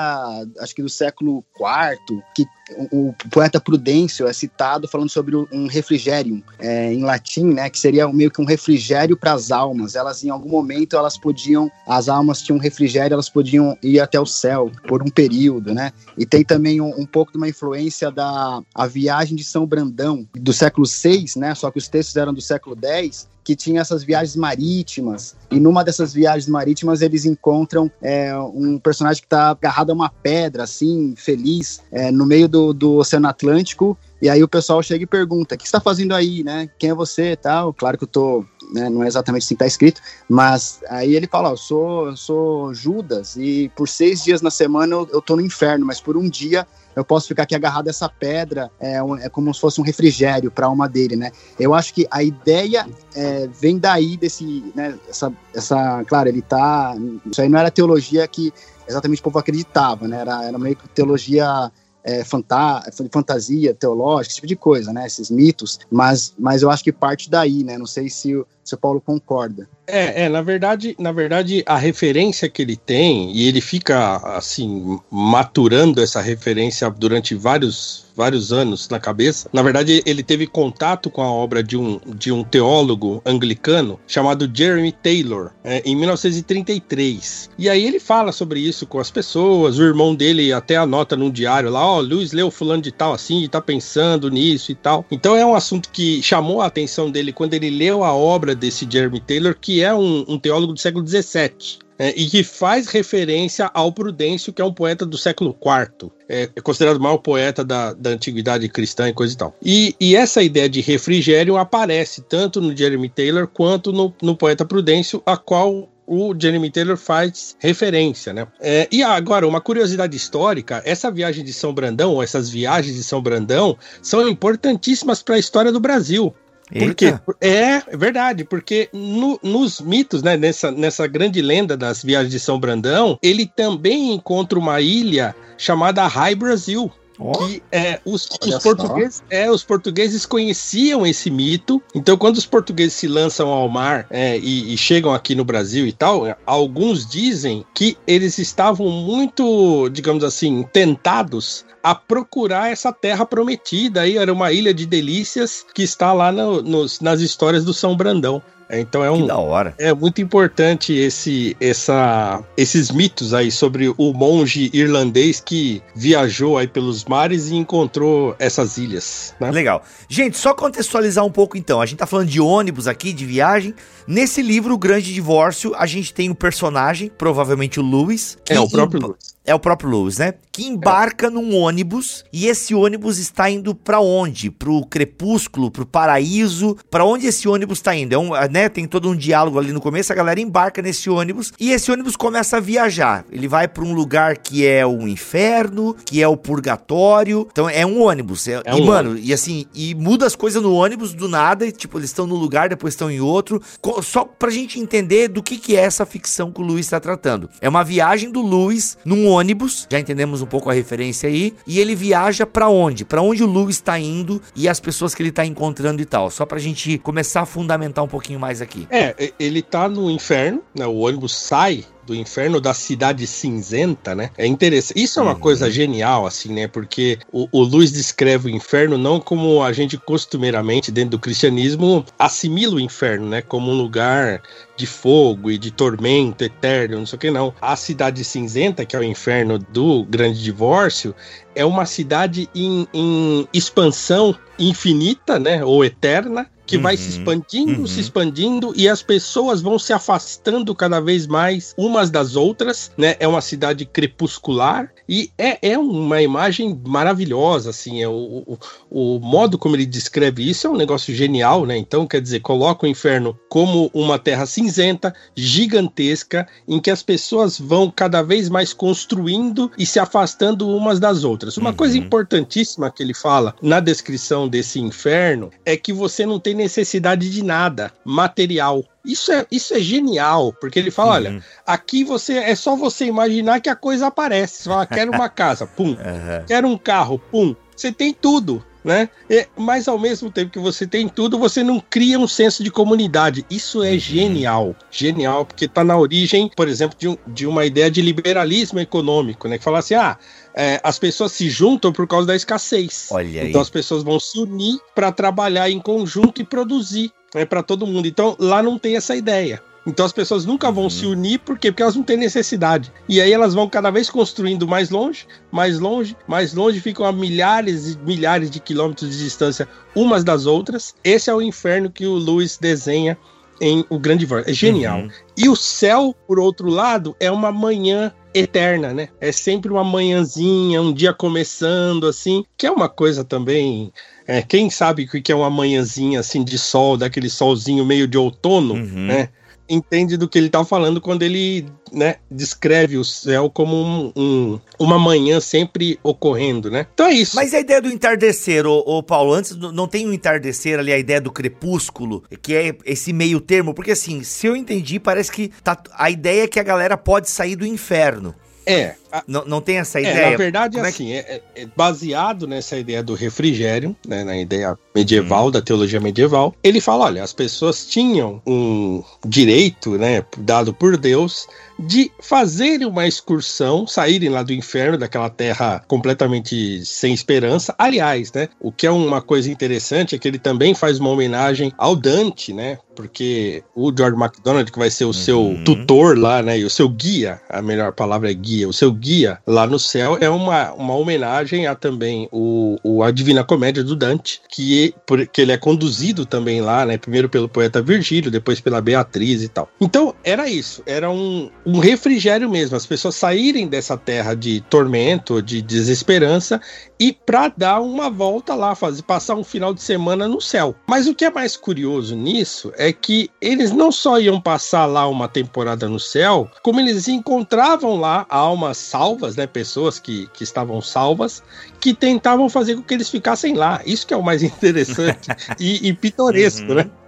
acho que do século IV, que o poeta Prudêncio é citado falando sobre um refrigério é, em latim, né, que seria meio que um refrigério para as almas. Elas em algum momento elas podiam, as almas tinham um refrigério, elas podiam ir até o céu por um período, né? E tem também um, um pouco de uma influência da a viagem de São Brandão do século VI, né? Só que os textos eram do século X que tinha essas viagens marítimas. E numa dessas viagens marítimas eles encontram é, um personagem que está agarrado a uma pedra, assim, feliz, é, no meio do, do Oceano Atlântico. E aí o pessoal chega e pergunta: o que está fazendo aí, né? Quem é você tal? Claro que eu estou né, não é exatamente assim que está escrito, mas aí ele fala: eu sou, eu sou Judas e por seis dias na semana eu, eu tô no inferno, mas por um dia eu posso ficar aqui agarrado a essa pedra, é, um, é como se fosse um refrigério para a alma dele, né? Eu acho que a ideia é, vem daí desse, né, essa, essa, claro, ele tá, isso aí não era teologia que exatamente o povo acreditava, né? Era, era meio que teologia é, fanta fantasia teológica, esse tipo de coisa, né? Esses mitos, mas, mas eu acho que parte daí, né? Não sei se se Paulo concorda. É, é, na verdade, na verdade, a referência que ele tem, e ele fica assim, maturando essa referência durante vários, vários anos na cabeça. Na verdade, ele teve contato com a obra de um, de um teólogo anglicano chamado Jeremy Taylor, é, em 1933. E aí ele fala sobre isso com as pessoas, o irmão dele até anota num diário lá, ó, oh, Luiz leu fulano de tal assim, e tá pensando nisso e tal. Então é um assunto que chamou a atenção dele quando ele leu a obra desse Jeremy Taylor, que é um, um teólogo do século XVII. É, e que faz referência ao Prudêncio, que é um poeta do século IV. É, é considerado o maior poeta da, da antiguidade cristã e coisa e tal. E, e, essa ideia de refrigério aparece tanto no Jeremy Taylor quanto no, no poeta Prudêncio, a qual o Jeremy Taylor faz referência, né? É, e agora, uma curiosidade histórica: essa viagem de São Brandão, ou essas viagens de São Brandão, são importantíssimas para a história do Brasil. Por quê? É, é verdade, porque no, nos mitos, né, nessa, nessa grande lenda das viagens de São Brandão, ele também encontra uma ilha chamada High Brasil. Oh. Que é, os, os portugueses, é, os portugueses conheciam esse mito. Então, quando os portugueses se lançam ao mar é, e, e, chegam aqui no Brasil e tal, alguns dizem que eles estavam muito, digamos assim, tentados a procurar essa terra prometida. Aí era uma ilha de delícias que está lá no, nos, nas histórias do São Brandão. Então é um. Que da hora. É muito importante esse, essa, esses mitos aí sobre o monge irlandês que viajou aí pelos mares e encontrou essas ilhas. Né? Legal. Gente, só contextualizar um pouco então. A gente tá falando de ônibus aqui, de viagem. Nesse livro, O Grande Divórcio, a gente tem o um personagem, provavelmente o Lewis. É, o próprio Lewis. É o próprio Lewis, né? Que embarca é. num ônibus e esse ônibus está indo para onde? Pro crepúsculo, pro paraíso? Para onde esse ônibus está indo? É um, né? Tem todo um diálogo ali no começo, a galera embarca nesse ônibus e esse ônibus começa a viajar. Ele vai para um lugar que é o inferno, que é o purgatório. Então é um ônibus. É, é um e mano, ônibus. e assim, e muda as coisas no ônibus do nada, e, tipo, eles estão num lugar, depois estão em outro. Só pra gente entender do que que é essa ficção que o Luiz está tratando. É uma viagem do Luiz num ônibus, já entendemos um pouco a referência aí, e ele viaja para onde? Para onde o Lu está indo e as pessoas que ele tá encontrando e tal. Só pra gente começar a fundamentar um pouquinho mais aqui. É, ele tá no inferno, né? O ônibus sai do inferno da cidade cinzenta, né? É interessante. Isso é uma uhum. coisa genial, assim, né? Porque o, o Luiz descreve o inferno não como a gente costumeiramente, dentro do cristianismo, assimila o inferno, né? Como um lugar de fogo e de tormento eterno, não sei o que não. A cidade cinzenta, que é o inferno do grande divórcio, é uma cidade em, em expansão infinita, né? Ou eterna, que uhum, vai se uhum. expandindo, uhum. se expandindo e as pessoas vão se afastando cada vez mais umas das outras, né? É uma cidade crepuscular e é, é uma imagem maravilhosa, assim, é o, o, o modo como ele descreve isso é um negócio genial, né? Então, quer dizer, coloca o inferno como uma terra cinzenta, gigantesca, em que as pessoas vão cada vez mais construindo e se afastando umas das outras. Uma uhum. coisa importantíssima que ele fala na descrição desse inferno é que você não tem necessidade de nada material. Isso é, isso é genial, porque ele fala: uhum. olha, aqui você é só você imaginar que a coisa aparece. Você fala, quero uma casa, pum. Uhum. Quero um carro, pum. Você tem tudo né? E, mas ao mesmo tempo que você tem tudo, você não cria um senso de comunidade. Isso é uhum. genial, genial, porque está na origem, por exemplo, de, um, de, uma ideia de liberalismo econômico, né? Que fala assim, ah, é, as pessoas se juntam por causa da escassez. Olha então as pessoas vão se unir para trabalhar em conjunto e produzir né, para todo mundo. Então lá não tem essa ideia. Então as pessoas nunca vão uhum. se unir, por quê? Porque elas não têm necessidade. E aí elas vão cada vez construindo mais longe, mais longe, mais longe, ficam a milhares e milhares de quilômetros de distância umas das outras. Esse é o inferno que o Lewis desenha em O Grande Divórcio. É genial. Uhum. E o céu, por outro lado, é uma manhã eterna, né? É sempre uma manhãzinha, um dia começando, assim, que é uma coisa também. É, quem sabe o que é uma manhãzinha assim de sol, daquele solzinho meio de outono, uhum. né? Entende do que ele está falando quando ele né, descreve o céu como um, um, uma manhã sempre ocorrendo, né? Então é isso. Mas a ideia do entardecer, ô, ô Paulo, antes não tem um entardecer ali, a ideia do crepúsculo, que é esse meio termo, porque assim, se eu entendi, parece que tá, a ideia é que a galera pode sair do inferno. É. A, não, não tem essa ideia? É, na verdade, é assim, é, é, baseado nessa ideia do refrigério, né, na ideia medieval, hum. da teologia medieval, ele fala, olha, as pessoas tinham um direito, né, dado por Deus, de fazerem uma excursão, saírem lá do inferno, daquela terra completamente sem esperança. Aliás, né, o que é uma coisa interessante é que ele também faz uma homenagem ao Dante, né, porque o George MacDonald, que vai ser o uhum. seu tutor lá, né, e o seu guia, a melhor palavra é guia, o seu guia lá no céu é uma, uma homenagem a também o, o a Divina Comédia do Dante, que, que ele é conduzido também lá, né, primeiro pelo poeta Virgílio, depois pela Beatriz e tal. Então, era isso, era um, um refrigério mesmo, as pessoas saírem dessa terra de tormento, de desesperança e para dar uma volta lá, fazer passar um final de semana no céu. Mas o que é mais curioso nisso é que eles não só iam passar lá uma temporada no céu, como eles encontravam lá almas salvas, né, pessoas que, que estavam salvas, que tentavam fazer com que eles ficassem lá. Isso que é o mais interessante e, e, pitoresco, uhum. né?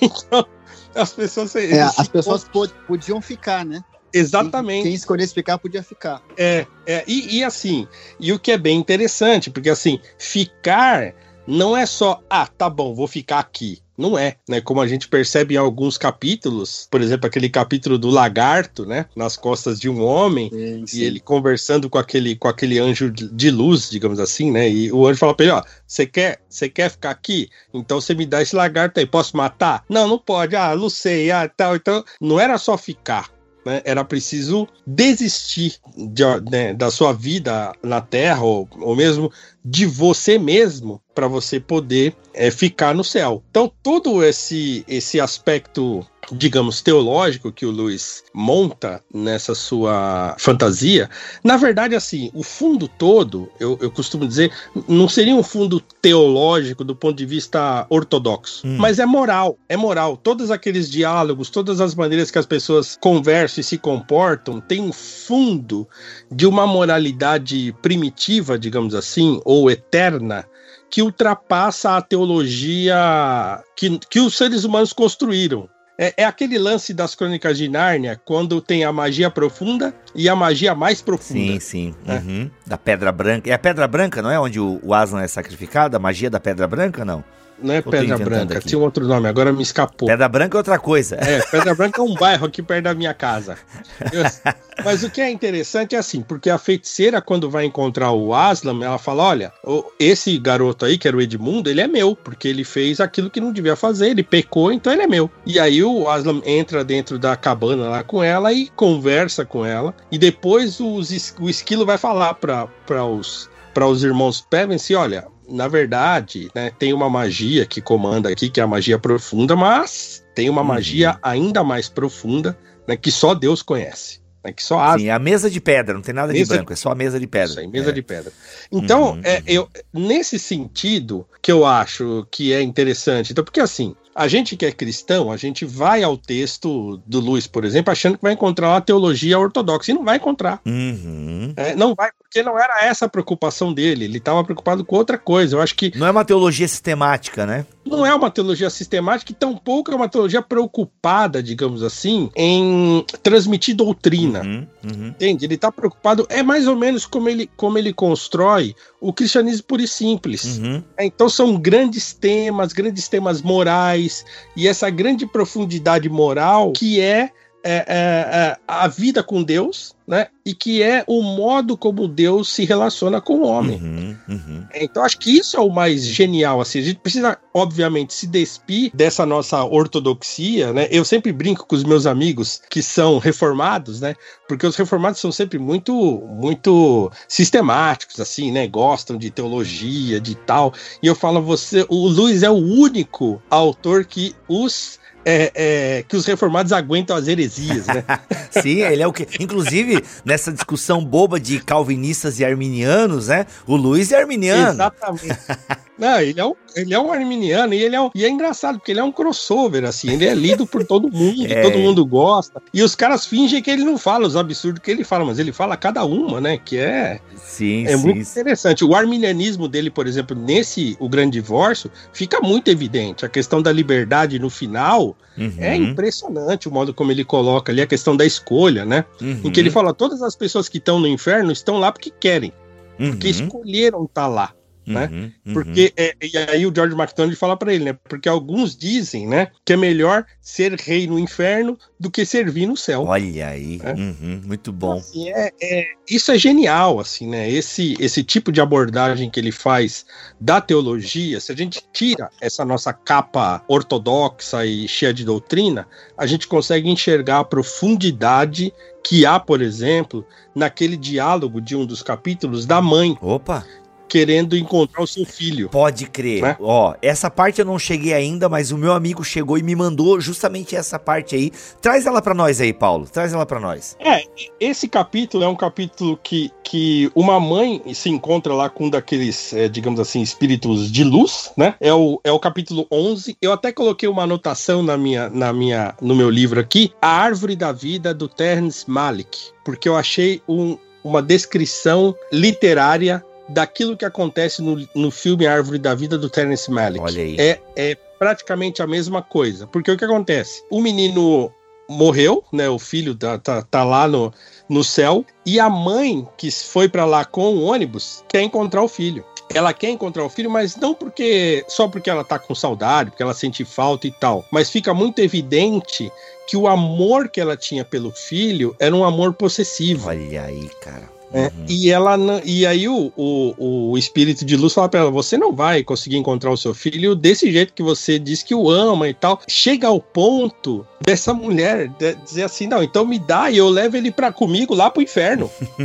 Então, as pessoas. É, as pessoas podiam ficar, né? Exatamente. Quem escolhesse ficar podia ficar. É, é e, e, assim, e o que é bem interessante, porque assim, ficar não é só, ah, tá bom, vou ficar aqui. Não é, né? Como a gente percebe em alguns capítulos, por exemplo, aquele capítulo do lagarto, né? Nas costas de um homem, sim, sim. e ele conversando com aquele, com aquele anjo de luz, digamos assim, né? E o anjo fala pra ele: ó, você quer, você quer ficar aqui? Então você me dá esse lagarto aí, posso matar? Não, não pode, ah, não sei, ah, tal. Então, não era só ficar, né, era preciso desistir de, né, da sua vida na Terra, ou, ou mesmo de você mesmo, para você poder é, ficar no céu. Então, todo esse, esse aspecto digamos, teológico que o Luiz monta nessa sua fantasia, na verdade, assim, o fundo todo, eu, eu costumo dizer, não seria um fundo teológico do ponto de vista ortodoxo, hum. mas é moral, é moral. Todos aqueles diálogos, todas as maneiras que as pessoas conversam e se comportam, tem um fundo de uma moralidade primitiva, digamos assim, ou eterna, que ultrapassa a teologia que, que os seres humanos construíram. É, é, aquele lance das crônicas de Nárnia, quando tem a magia profunda e a magia mais profunda. Sim, sim. É. Uhum. Da Pedra Branca. É a Pedra Branca, não é? Onde o, o Aslan é sacrificado? A magia da Pedra Branca, não? Não é Pedra Branca, aqui. tinha um outro nome, agora me escapou. Pedra Branca é outra coisa. É, Pedra Branca é um bairro aqui perto da minha casa. Eu, mas o que é interessante é assim, porque a feiticeira, quando vai encontrar o Aslam, ela fala: olha, esse garoto aí, que era o Edmundo, ele é meu, porque ele fez aquilo que não devia fazer, ele pecou, então ele é meu. E aí o Aslam entra dentro da cabana lá com ela e conversa com ela, e depois os, o esquilo vai falar para os para os irmãos Pevensey, olha, na verdade, né, tem uma magia que comanda aqui, que é a magia profunda, mas tem uma uhum. magia ainda mais profunda, né, que só Deus conhece. Né, que só a... Sim, é a mesa de pedra, não tem nada mesa de branco, de... é só a mesa de pedra. Isso aí, mesa é. de pedra. Então, uhum, é, uhum. eu, nesse sentido que eu acho que é interessante, então, porque assim, a gente que é cristão, a gente vai ao texto do Luiz, por exemplo, achando que vai encontrar uma teologia ortodoxa e não vai encontrar. Uhum. É, não vai, porque não era essa a preocupação dele. Ele estava preocupado com outra coisa. Eu acho que. Não é uma teologia sistemática, né? Não é uma teologia sistemática e tampouco é uma teologia preocupada, digamos assim, em transmitir doutrina. Uhum, uhum. Entende? Ele está preocupado. É mais ou menos como ele, como ele constrói o cristianismo puro e simples. Uhum. É, então são grandes temas, grandes temas morais e essa grande profundidade moral que é é, é, é, a vida com Deus, né? E que é o modo como Deus se relaciona com o homem. Uhum, uhum. Então acho que isso é o mais genial. Assim, a gente precisa, obviamente, se despir dessa nossa ortodoxia, né? Eu sempre brinco com os meus amigos que são reformados, né? Porque os reformados são sempre muito, muito sistemáticos, assim, né? Gostam de teologia, de tal. E eu falo, você, o Luiz é o único autor que os é, é, que os reformados aguentam as heresias, né? Sim, ele é o que. Inclusive, nessa discussão boba de calvinistas e arminianos, né? O Luiz é arminiano. Exatamente. Não, ele é um, ele é um arminiano e ele é um, e é engraçado porque ele é um crossover assim, ele é lido por todo mundo, é. todo mundo gosta. E os caras fingem que ele não fala os absurdos que ele fala, mas ele fala cada uma, né, que é Sim, é sim. muito interessante. O arminianismo dele, por exemplo, nesse o grande divórcio, fica muito evidente. A questão da liberdade no final uhum. é impressionante o modo como ele coloca ali a questão da escolha, né? Uhum. Em que ele fala todas as pessoas que estão no inferno estão lá porque querem, uhum. porque escolheram estar tá lá né? Uhum, uhum. Porque é, e aí o George McDonald fala para ele, né? Porque alguns dizem, né, que é melhor ser rei no inferno do que servir no céu. Olha aí, né? uhum, muito bom. Assim, é, é, isso é genial, assim, né? Esse esse tipo de abordagem que ele faz da teologia, se a gente tira essa nossa capa ortodoxa e cheia de doutrina, a gente consegue enxergar a profundidade que há, por exemplo, naquele diálogo de um dos capítulos da mãe. Opa! Querendo encontrar o seu filho. Pode crer. Né? Ó, essa parte eu não cheguei ainda, mas o meu amigo chegou e me mandou justamente essa parte aí. Traz ela para nós aí, Paulo. Traz ela para nós. É, esse capítulo é um capítulo que, que uma mãe se encontra lá com um daqueles, é, digamos assim, espíritos de luz, né? É o, é o capítulo 11. Eu até coloquei uma anotação na minha, na minha, no meu livro aqui, A Árvore da Vida do Terence Malick, porque eu achei um, uma descrição literária daquilo que acontece no, no filme Árvore da Vida do Terence Malick. Olha aí. É, é praticamente a mesma coisa. Porque o que acontece? O menino morreu, né? O filho tá, tá, tá lá no, no céu. E a mãe, que foi para lá com o ônibus, quer encontrar o filho. Ela quer encontrar o filho, mas não porque só porque ela tá com saudade, porque ela sente falta e tal. Mas fica muito evidente que o amor que ela tinha pelo filho era um amor possessivo. Olha aí, cara. É. E ela e aí o, o, o espírito de luz fala para ela: você não vai conseguir encontrar o seu filho desse jeito que você diz que o ama e tal. Chega ao ponto dessa mulher de dizer assim: não, então me dá e eu levo ele para comigo lá pro inferno.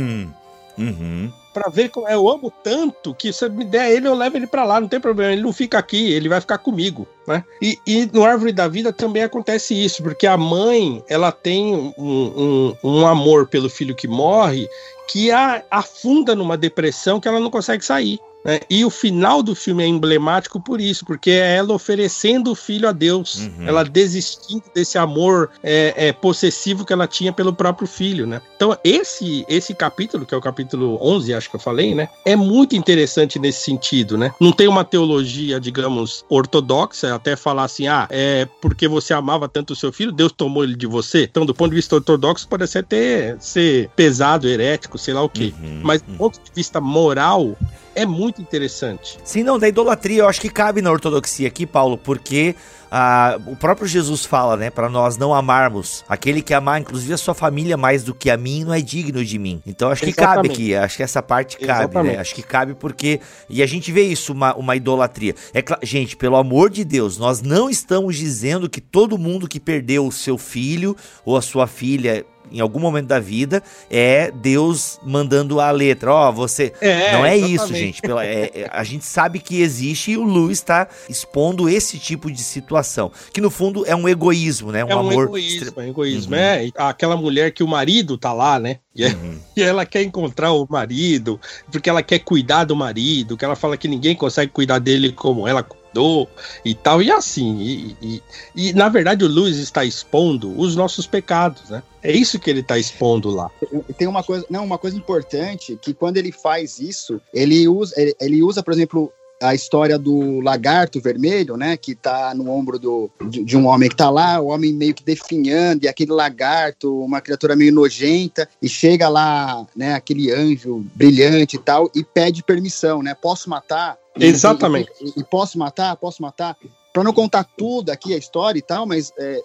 uhum para ver como é, eu amo tanto que se me der ele, eu levo ele para lá, não tem problema, ele não fica aqui, ele vai ficar comigo, né? E, e no Árvore da Vida também acontece isso, porque a mãe, ela tem um, um, um amor pelo filho que morre que a afunda numa depressão que ela não consegue sair. Né? E o final do filme é emblemático por isso, porque é ela oferecendo o filho a Deus, uhum. ela desistindo desse amor é, é, possessivo que ela tinha pelo próprio filho, né? Então, esse, esse capítulo, que é o capítulo 11, acho que eu falei, né? É muito interessante nesse sentido, né? Não tem uma teologia, digamos, ortodoxa, até falar assim, ah, é porque você amava tanto o seu filho, Deus tomou ele de você. Então, do ponto de vista ortodoxo, pode até ser pesado, herético, sei lá o quê. Uhum. Mas do ponto de vista moral, é muito interessante. Sim, não, da idolatria eu acho que cabe na ortodoxia aqui, Paulo, porque ah, o próprio Jesus fala, né, para nós não amarmos. Aquele que amar, inclusive, a sua família mais do que a mim, não é digno de mim. Então acho que Exatamente. cabe aqui, acho que essa parte cabe, né? Acho que cabe porque. E a gente vê isso, uma, uma idolatria. É Gente, pelo amor de Deus, nós não estamos dizendo que todo mundo que perdeu o seu filho ou a sua filha em algum momento da vida, é Deus mandando a letra. Ó, oh, você. É, não é exatamente. isso, gente. Pela, é, é, a gente sabe que existe e o Lu está expondo esse tipo de situação. Que no fundo é um egoísmo, né? Um é um amor. Egoísmo, é um egoísmo. Uhum. É aquela mulher que o marido tá lá, né? E, é, uhum. e ela quer encontrar o marido, porque ela quer cuidar do marido, que ela fala que ninguém consegue cuidar dele como ela cuidou e tal, e assim. E, e, e na verdade o Luiz está expondo os nossos pecados, né? É isso que ele está expondo lá. Tem uma coisa, não, uma coisa importante que quando ele faz isso, ele usa, ele, ele usa, por exemplo, a história do lagarto vermelho, né, que tá no ombro do, de, de, um homem que tá lá, o homem meio que definhando, e aquele lagarto, uma criatura meio nojenta, e chega lá, né, aquele anjo brilhante e tal, e pede permissão, né, posso matar? Exatamente. E, e, posso matar? Posso matar? Para não contar tudo aqui a história e tal, mas é,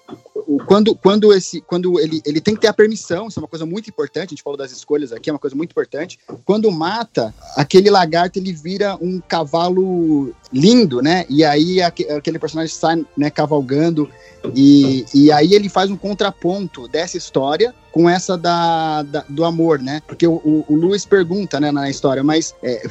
quando, quando, esse, quando ele, ele tem que ter a permissão, isso é uma coisa muito importante, a gente falou das escolhas aqui, é uma coisa muito importante. Quando mata, aquele lagarto ele vira um cavalo lindo, né? E aí aquele personagem sai né, cavalgando e, e aí ele faz um contraponto dessa história com essa da, da do amor, né? Porque o, o, o Lewis pergunta, né, na história, mas é,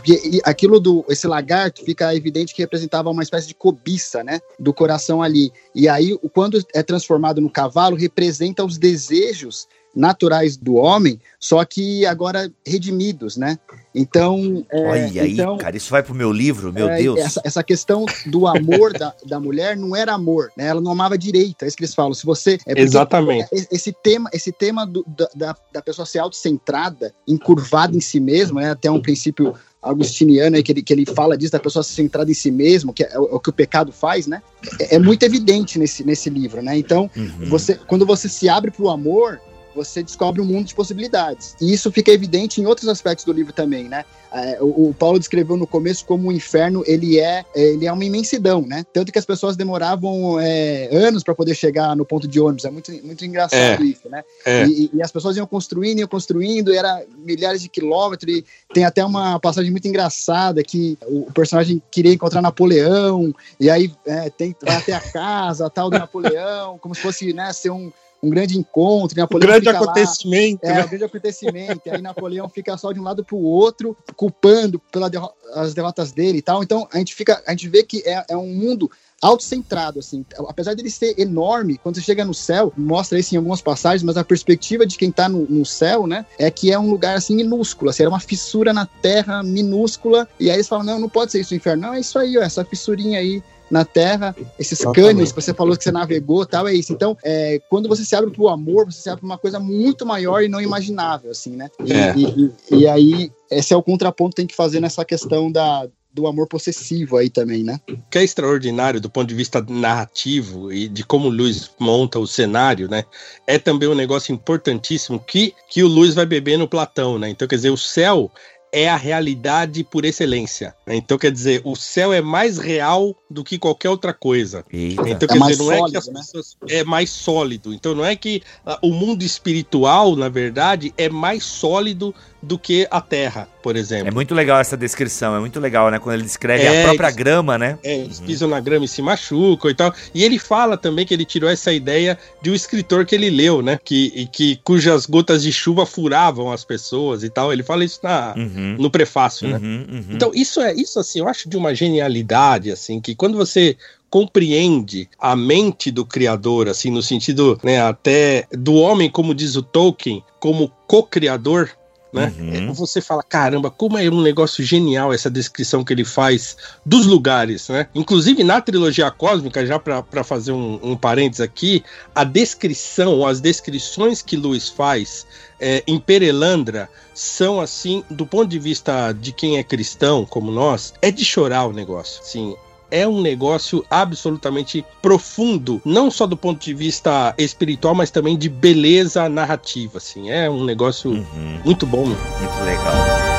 aquilo do esse lagarto fica evidente que representava uma espécie de cobiça, né, do coração ali. E aí, quando é transformado no cavalo, representa os desejos naturais do homem, só que agora redimidos, né? Então. É, Olha aí, então, cara, isso vai pro meu livro, meu é, Deus. Essa, essa, questão do amor da, da mulher não era amor, né? Ela não amava direita, é isso que eles falam. Se você. É Exatamente. Esse tema, esse tema do, da, da pessoa ser autocentrada, encurvada em si mesma, né? Até um princípio agustiniano aí, que ele, que ele fala disso, da pessoa ser centrada em si mesmo, que é, é o que o pecado faz, né? É, é, muito evidente nesse, nesse livro, né? Então, uhum. você, quando você se abre para o amor, você descobre um mundo de possibilidades. E isso fica evidente em outros aspectos do livro também, né? É, o, o, Paulo descreveu no começo como o inferno ele é, ele é uma imensidão, né? Tanto que as pessoas demoravam é, anos para poder chegar no ponto de ônibus. É muito, muito engraçado é, isso, né? É. E, e, as pessoas iam construindo, iam construindo, era milhares de quilômetros. E tem até uma passagem muito engraçada que o personagem queria encontrar Napoleão, e aí é, tem, vai até a casa tal do Napoleão, como se fosse né, ser um um grande encontro, Napoleão um grande acontecimento. Lá, é, né? um grande acontecimento. aí Napoleão fica só de um lado para o outro, culpando pelas derro derrotas dele e tal. Então a gente fica, a gente vê que é, é um mundo autocentrado, assim. Apesar dele ser enorme, quando você chega no céu, mostra isso em algumas passagens, mas a perspectiva de quem tá no, no céu, né, é que é um lugar, assim, minúsculo, assim, era uma fissura na terra minúscula, e aí eles falam, não, não pode ser isso o inferno. Não, é isso aí, ó, essa fissurinha aí na Terra, esses cânions que você falou que você navegou tal, é isso. Então, é, quando você se abre para o amor, você se abre para uma coisa muito maior e não imaginável, assim, né? E, é. e, e, e aí, esse é o contraponto que tem que fazer nessa questão da, do amor possessivo aí também, né? O que é extraordinário do ponto de vista narrativo e de como o Luiz monta o cenário, né? É também um negócio importantíssimo que, que o Luiz vai beber no Platão, né? Então, quer dizer, o céu é a realidade por excelência. Então, quer dizer, o céu é mais real do que qualquer outra coisa. Eita. Então, é quer dizer, não sólido, é que as né? pessoas. É mais sólido. Então, não é que uh, o mundo espiritual, na verdade, é mais sólido do que a Terra, por exemplo. É muito legal essa descrição, é muito legal, né? Quando ele descreve é, a própria eles, grama, né? É, eles uhum. pisam na grama e se machucam e tal. E ele fala também que ele tirou essa ideia de um escritor que ele leu, né? Que, que cujas gotas de chuva furavam as pessoas e tal. Ele fala isso na, uhum. No prefácio, né? Uhum, uhum. então, isso é isso assim, eu acho de uma genialidade, assim, que quando você compreende a mente do criador, assim, no sentido, né, até do homem, como diz o Tolkien, como co-criador, né? Uhum. É, você fala, caramba, como é um negócio genial essa descrição que ele faz dos lugares, né? Inclusive na trilogia cósmica, já para fazer um, um parênteses aqui, a descrição, as descrições que Luiz faz é, em Perelandra são assim, do ponto de vista de quem é cristão, como nós, é de chorar o negócio. Sim, é um negócio absolutamente profundo, não só do ponto de vista espiritual, mas também de beleza narrativa, assim. É um negócio uhum. muito bom. Muito legal.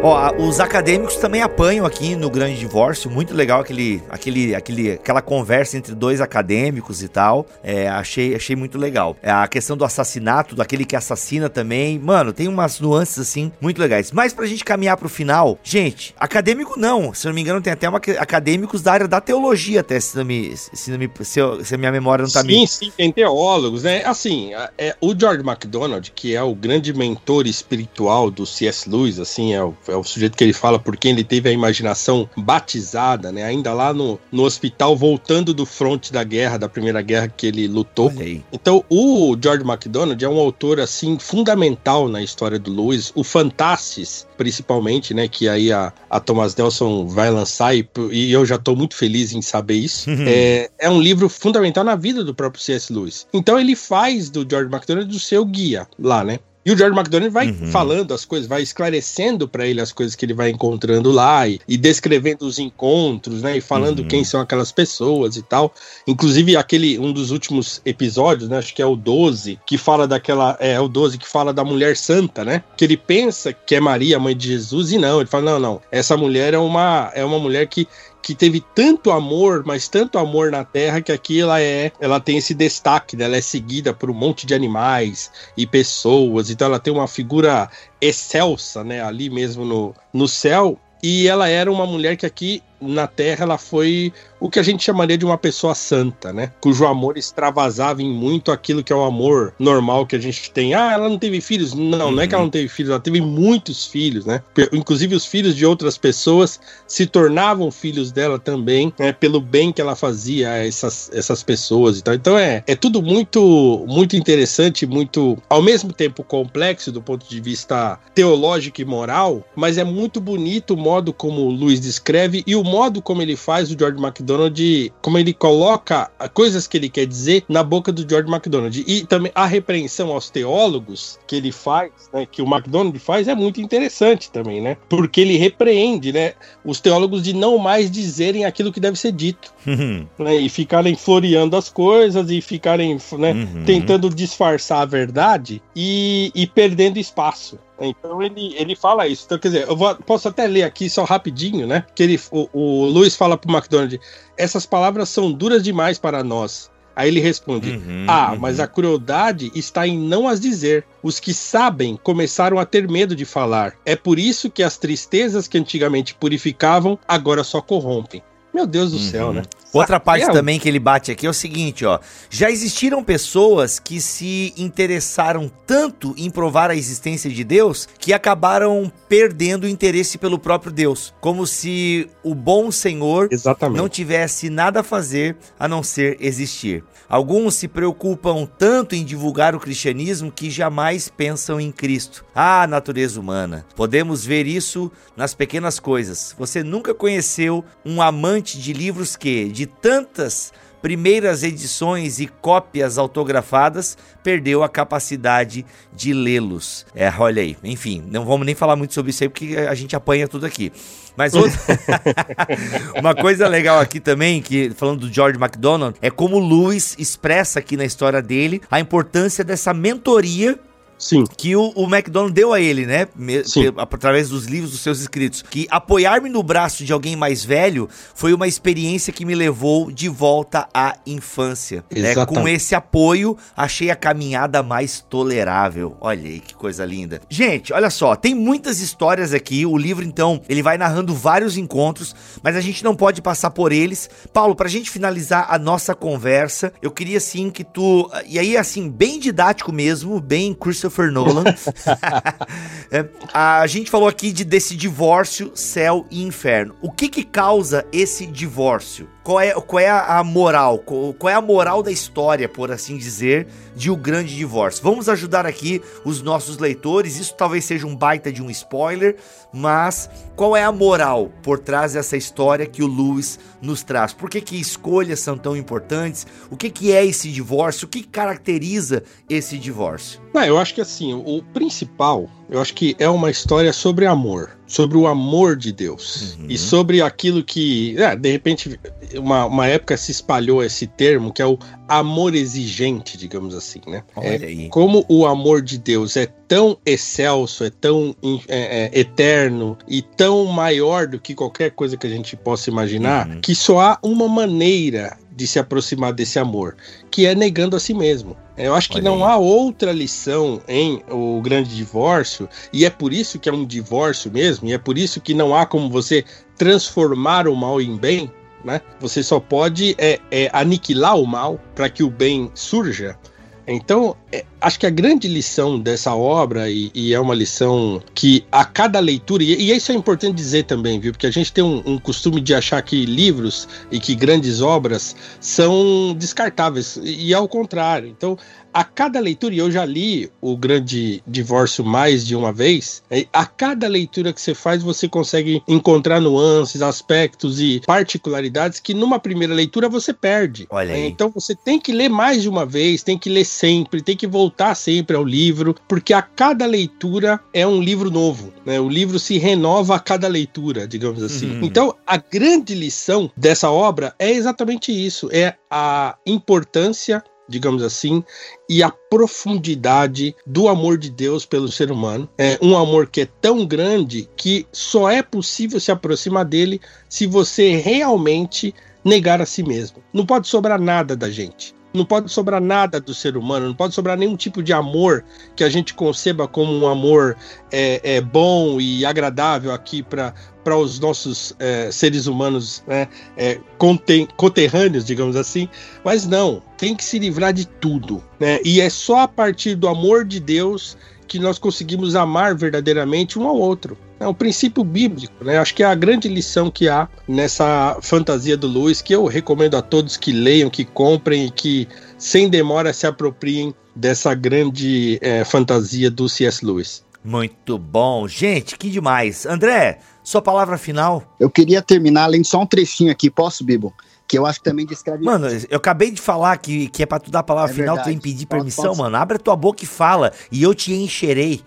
Ó, os acadêmicos também apanham aqui no Grande Divórcio, muito legal aquele, aquele, aquele, aquela conversa entre dois acadêmicos e tal. É, achei, achei muito legal. É, a questão do assassinato, daquele que assassina também, mano, tem umas nuances assim muito legais. Mas pra gente caminhar pro final, gente, acadêmico não, se eu não me engano, tem até uma, acadêmicos da área da teologia, até se, não me, se, não me, se, eu, se a minha memória não tá Sim, me... sim, tem teólogos, né? Assim, é, o George MacDonald, que é o grande mentor espiritual do C.S. Lewis, assim, é o é o sujeito que ele fala por quem ele teve a imaginação batizada, né? Ainda lá no, no hospital, voltando do fronte da guerra, da primeira guerra que ele lutou. Então, o George MacDonald é um autor, assim, fundamental na história do Lewis. O Fantastis, principalmente, né? Que aí a, a Thomas Nelson vai lançar e, e eu já estou muito feliz em saber isso. Uhum. É, é um livro fundamental na vida do próprio C.S. Lewis. Então, ele faz do George MacDonald o seu guia lá, né? E o George McDonald vai uhum. falando as coisas, vai esclarecendo para ele as coisas que ele vai encontrando lá e, e descrevendo os encontros, né? E falando uhum. quem são aquelas pessoas e tal. Inclusive, aquele, um dos últimos episódios, né? Acho que é o 12, que fala daquela. É, é o 12 que fala da mulher santa, né? Que ele pensa que é Maria, mãe de Jesus, e não. Ele fala: não, não. Essa mulher é uma, é uma mulher que que teve tanto amor, mas tanto amor na Terra que aqui ela é, ela tem esse destaque, né? ela é seguida por um monte de animais e pessoas, então ela tem uma figura excelsa, né, ali mesmo no, no céu. E ela era uma mulher que aqui na Terra ela foi o que a gente chamaria de uma pessoa santa, né? Cujo amor extravasava em muito aquilo que é o amor normal que a gente tem. Ah, ela não teve filhos? Não, uhum. não é que ela não teve filhos, ela teve muitos filhos, né? Inclusive os filhos de outras pessoas se tornavam filhos dela também, né? Pelo bem que ela fazia a essas, essas pessoas e tal. Então é, é tudo muito, muito interessante, muito, ao mesmo tempo complexo do ponto de vista teológico e moral, mas é muito bonito o modo como o Luiz descreve e o modo como ele faz o George MacDonald, como ele coloca coisas que ele quer dizer na boca do George MacDonald. E também a repreensão aos teólogos que ele faz, né, que o MacDonald faz, é muito interessante também, né? Porque ele repreende, né, os teólogos de não mais dizerem aquilo que deve ser dito, uhum. né, e ficarem floreando as coisas e ficarem né, uhum. tentando disfarçar a verdade e, e perdendo espaço. Então ele, ele fala isso. Então, quer dizer, eu vou, posso até ler aqui só rapidinho, né? Que ele, o, o Luiz fala pro McDonald: essas palavras são duras demais para nós. Aí ele responde: uhum, Ah, uhum. mas a crueldade está em não as dizer. Os que sabem começaram a ter medo de falar. É por isso que as tristezas que antigamente purificavam agora só corrompem. Meu Deus do uhum. céu, né? Outra parte é. também que ele bate aqui é o seguinte, ó. Já existiram pessoas que se interessaram tanto em provar a existência de Deus que acabaram perdendo o interesse pelo próprio Deus, como se o bom Senhor Exatamente. não tivesse nada a fazer a não ser existir. Alguns se preocupam tanto em divulgar o cristianismo que jamais pensam em Cristo. Ah, natureza humana. Podemos ver isso nas pequenas coisas. Você nunca conheceu um amante de livros que de tantas primeiras edições e cópias autografadas, perdeu a capacidade de lê-los. É, olha aí, enfim, não vamos nem falar muito sobre isso aí porque a gente apanha tudo aqui. Mas outra... uma coisa legal aqui também, que falando do George MacDonald, é como o Lewis expressa aqui na história dele a importância dessa mentoria Sim. Que o, o McDonald deu a ele, né? Me, Sim. através dos livros dos seus escritos. Que apoiar-me no braço de alguém mais velho foi uma experiência que me levou de volta à infância. Né? Com esse apoio, achei a caminhada mais tolerável. Olha aí que coisa linda. Gente, olha só, tem muitas histórias aqui. O livro, então, ele vai narrando vários encontros, mas a gente não pode passar por eles. Paulo, pra gente finalizar a nossa conversa, eu queria assim que tu. E aí, assim, bem didático mesmo, bem Christopher Christopher Nolan. é, a gente falou aqui de, desse divórcio, céu e inferno. O que que causa esse divórcio? Qual é, qual é a moral? Qual, é a moral da história, por assim dizer, de O Grande Divórcio? Vamos ajudar aqui os nossos leitores. Isso talvez seja um baita de um spoiler, mas qual é a moral por trás dessa história que o Lewis nos traz? Por que, que escolhas são tão importantes? O que, que é esse divórcio? O que caracteriza esse divórcio? Não, eu acho que assim, o principal eu acho que é uma história sobre amor, sobre o amor de Deus uhum. e sobre aquilo que, é, de repente, uma, uma época se espalhou esse termo que é o amor exigente, digamos assim, né? Olha é, aí. Como o amor de Deus é tão excelso, é tão é, é, eterno e tão maior do que qualquer coisa que a gente possa imaginar, uhum. que só há uma maneira de se aproximar desse amor, que é negando a si mesmo. Eu acho que Olha não aí. há outra lição em o grande divórcio, e é por isso que é um divórcio mesmo, e é por isso que não há como você transformar o mal em bem, né? Você só pode é, é aniquilar o mal para que o bem surja. Então, é, acho que a grande lição dessa obra, e, e, é uma lição que a cada leitura, e, e, isso é importante dizer também, viu? Porque a gente tem um, um, costume de achar que livros e que grandes obras são descartáveis, e, e ao contrário. Então, a cada leitura, e eu já li o Grande Divórcio mais de uma vez, é, a cada leitura que você faz, você consegue encontrar nuances, aspectos e particularidades que numa primeira leitura você perde. Olha aí. Então você tem que ler mais de uma vez, tem que ler sempre, tem que voltar sempre ao livro, porque a cada leitura é um livro novo. Né? O livro se renova a cada leitura, digamos assim. Uhum. Então a grande lição dessa obra é exatamente isso: é a importância digamos assim, e a profundidade do amor de Deus pelo ser humano. É um amor que é tão grande que só é possível se aproximar dele se você realmente negar a si mesmo. Não pode sobrar nada da gente. Não pode sobrar nada do ser humano, não pode sobrar nenhum tipo de amor que a gente conceba como um amor é, é bom e agradável aqui para para os nossos é, seres humanos né, é, conterrâneos, digamos assim, mas não, tem que se livrar de tudo, né? E é só a partir do amor de Deus que nós conseguimos amar verdadeiramente um ao outro. É um princípio bíblico, né? Acho que é a grande lição que há nessa fantasia do Lewis, que eu recomendo a todos que leiam, que comprem e que sem demora se apropriem dessa grande é, fantasia do C.S. Lewis. Muito bom. Gente, que demais. André, sua palavra final? Eu queria terminar lendo só um trechinho aqui, posso, Bibo? Que eu acho que também descreve. Mano, eu acabei de falar que, que é pra tu dar a palavra é final, verdade. tu que pedir permissão, pode, pode mano. Abre a tua boca e fala. E eu te encherei.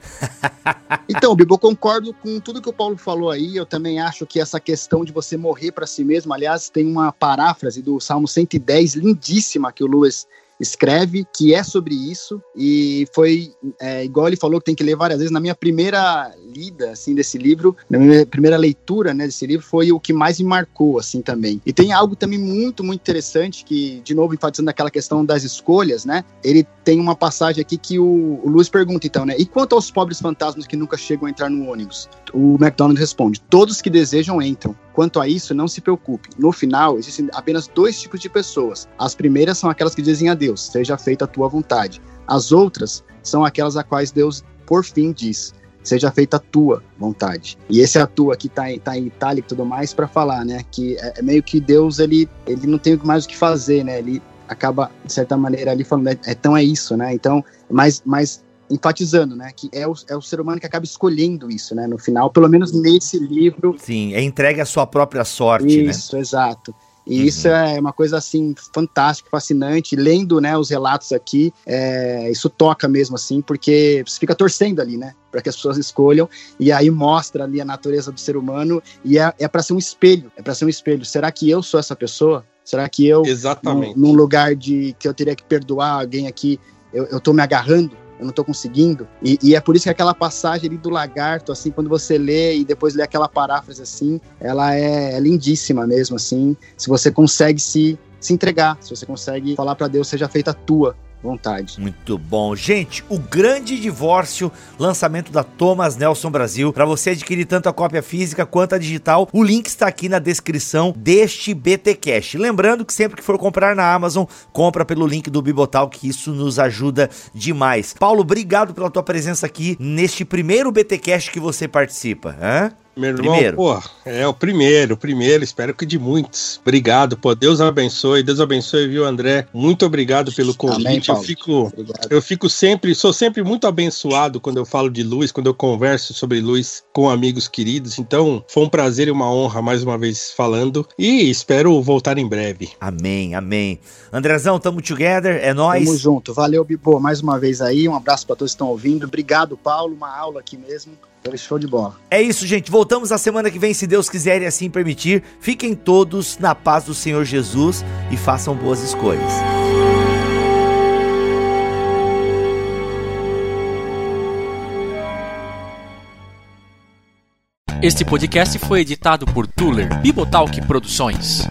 então, Bibo, eu concordo com tudo que o Paulo falou aí. Eu também acho que essa questão de você morrer para si mesmo, aliás, tem uma paráfrase do Salmo 110 lindíssima que o Luiz escreve, que é sobre isso, e foi, é, igual ele falou, que tem que ler várias vezes, na minha primeira lida, assim, desse livro, na minha primeira leitura, né, desse livro, foi o que mais me marcou, assim, também. E tem algo também muito, muito interessante, que, de novo, enfatizando aquela questão das escolhas, né, ele tem uma passagem aqui que o, o Luiz pergunta, então, né, e quanto aos pobres fantasmas que nunca chegam a entrar no ônibus? O McDonald responde, todos que desejam entram, Quanto a isso, não se preocupe. No final, existem apenas dois tipos de pessoas. As primeiras são aquelas que dizem a Deus: seja feita a tua vontade. As outras são aquelas a quais Deus, por fim, diz: seja feita a tua vontade. E esse a tua que tá, tá em itálico e tudo mais para falar, né? Que é, é, meio que Deus, ele, ele não tem mais o que fazer, né? Ele acaba, de certa maneira, ali falando, é, então é isso, né? Então, mas, mas enfatizando, né, que é o, é o ser humano que acaba escolhendo isso, né, no final, pelo menos nesse livro. Sim, é entregue à sua própria sorte, isso, né? Isso, exato. E uhum. isso é uma coisa assim fantástica, fascinante. Lendo, né, os relatos aqui, é, isso toca mesmo assim, porque você fica torcendo ali, né, para que as pessoas escolham. E aí mostra ali a natureza do ser humano e é, é para ser um espelho. É para ser um espelho. Será que eu sou essa pessoa? Será que eu, Exatamente. Num, num lugar de que eu teria que perdoar alguém aqui, eu, eu tô me agarrando eu não tô conseguindo. E, e, é por isso que aquela passagem ali do lagarto, assim, quando você lê e depois lê aquela paráfrase assim, ela é, é lindíssima mesmo, assim. Se você consegue se, se entregar, se você consegue falar para Deus, seja feita a tua vontade. Muito bom. Gente, o Grande Divórcio, lançamento da Thomas Nelson Brasil. Para você adquirir tanto a cópia física quanto a digital, o link está aqui na descrição deste BT Cash. Lembrando que sempre que for comprar na Amazon, compra pelo link do Bibotal, que isso nos ajuda demais. Paulo, obrigado pela tua presença aqui neste primeiro BT Cash que você participa. Hã? Meu irmão, primeiro. pô, é o primeiro, o primeiro, espero que de muitos. Obrigado, pô, Deus abençoe, Deus abençoe, viu, André? Muito obrigado pelo convite. Amém, eu fico eu fico sempre, sou sempre muito abençoado quando eu falo de luz, quando eu converso sobre luz com amigos queridos. Então, foi um prazer e uma honra mais uma vez falando e espero voltar em breve. Amém, amém. Andrezão, tamo together, é nós. Tamo junto. Valeu, Bibo, mais uma vez aí. Um abraço para todos que estão ouvindo. Obrigado, Paulo, uma aula aqui mesmo. Show de bola. É isso, gente. Voltamos a semana que vem, se Deus quiser e assim permitir. Fiquem todos na paz do Senhor Jesus e façam boas escolhas. Este podcast foi editado por Tuller Bibotalk Produções.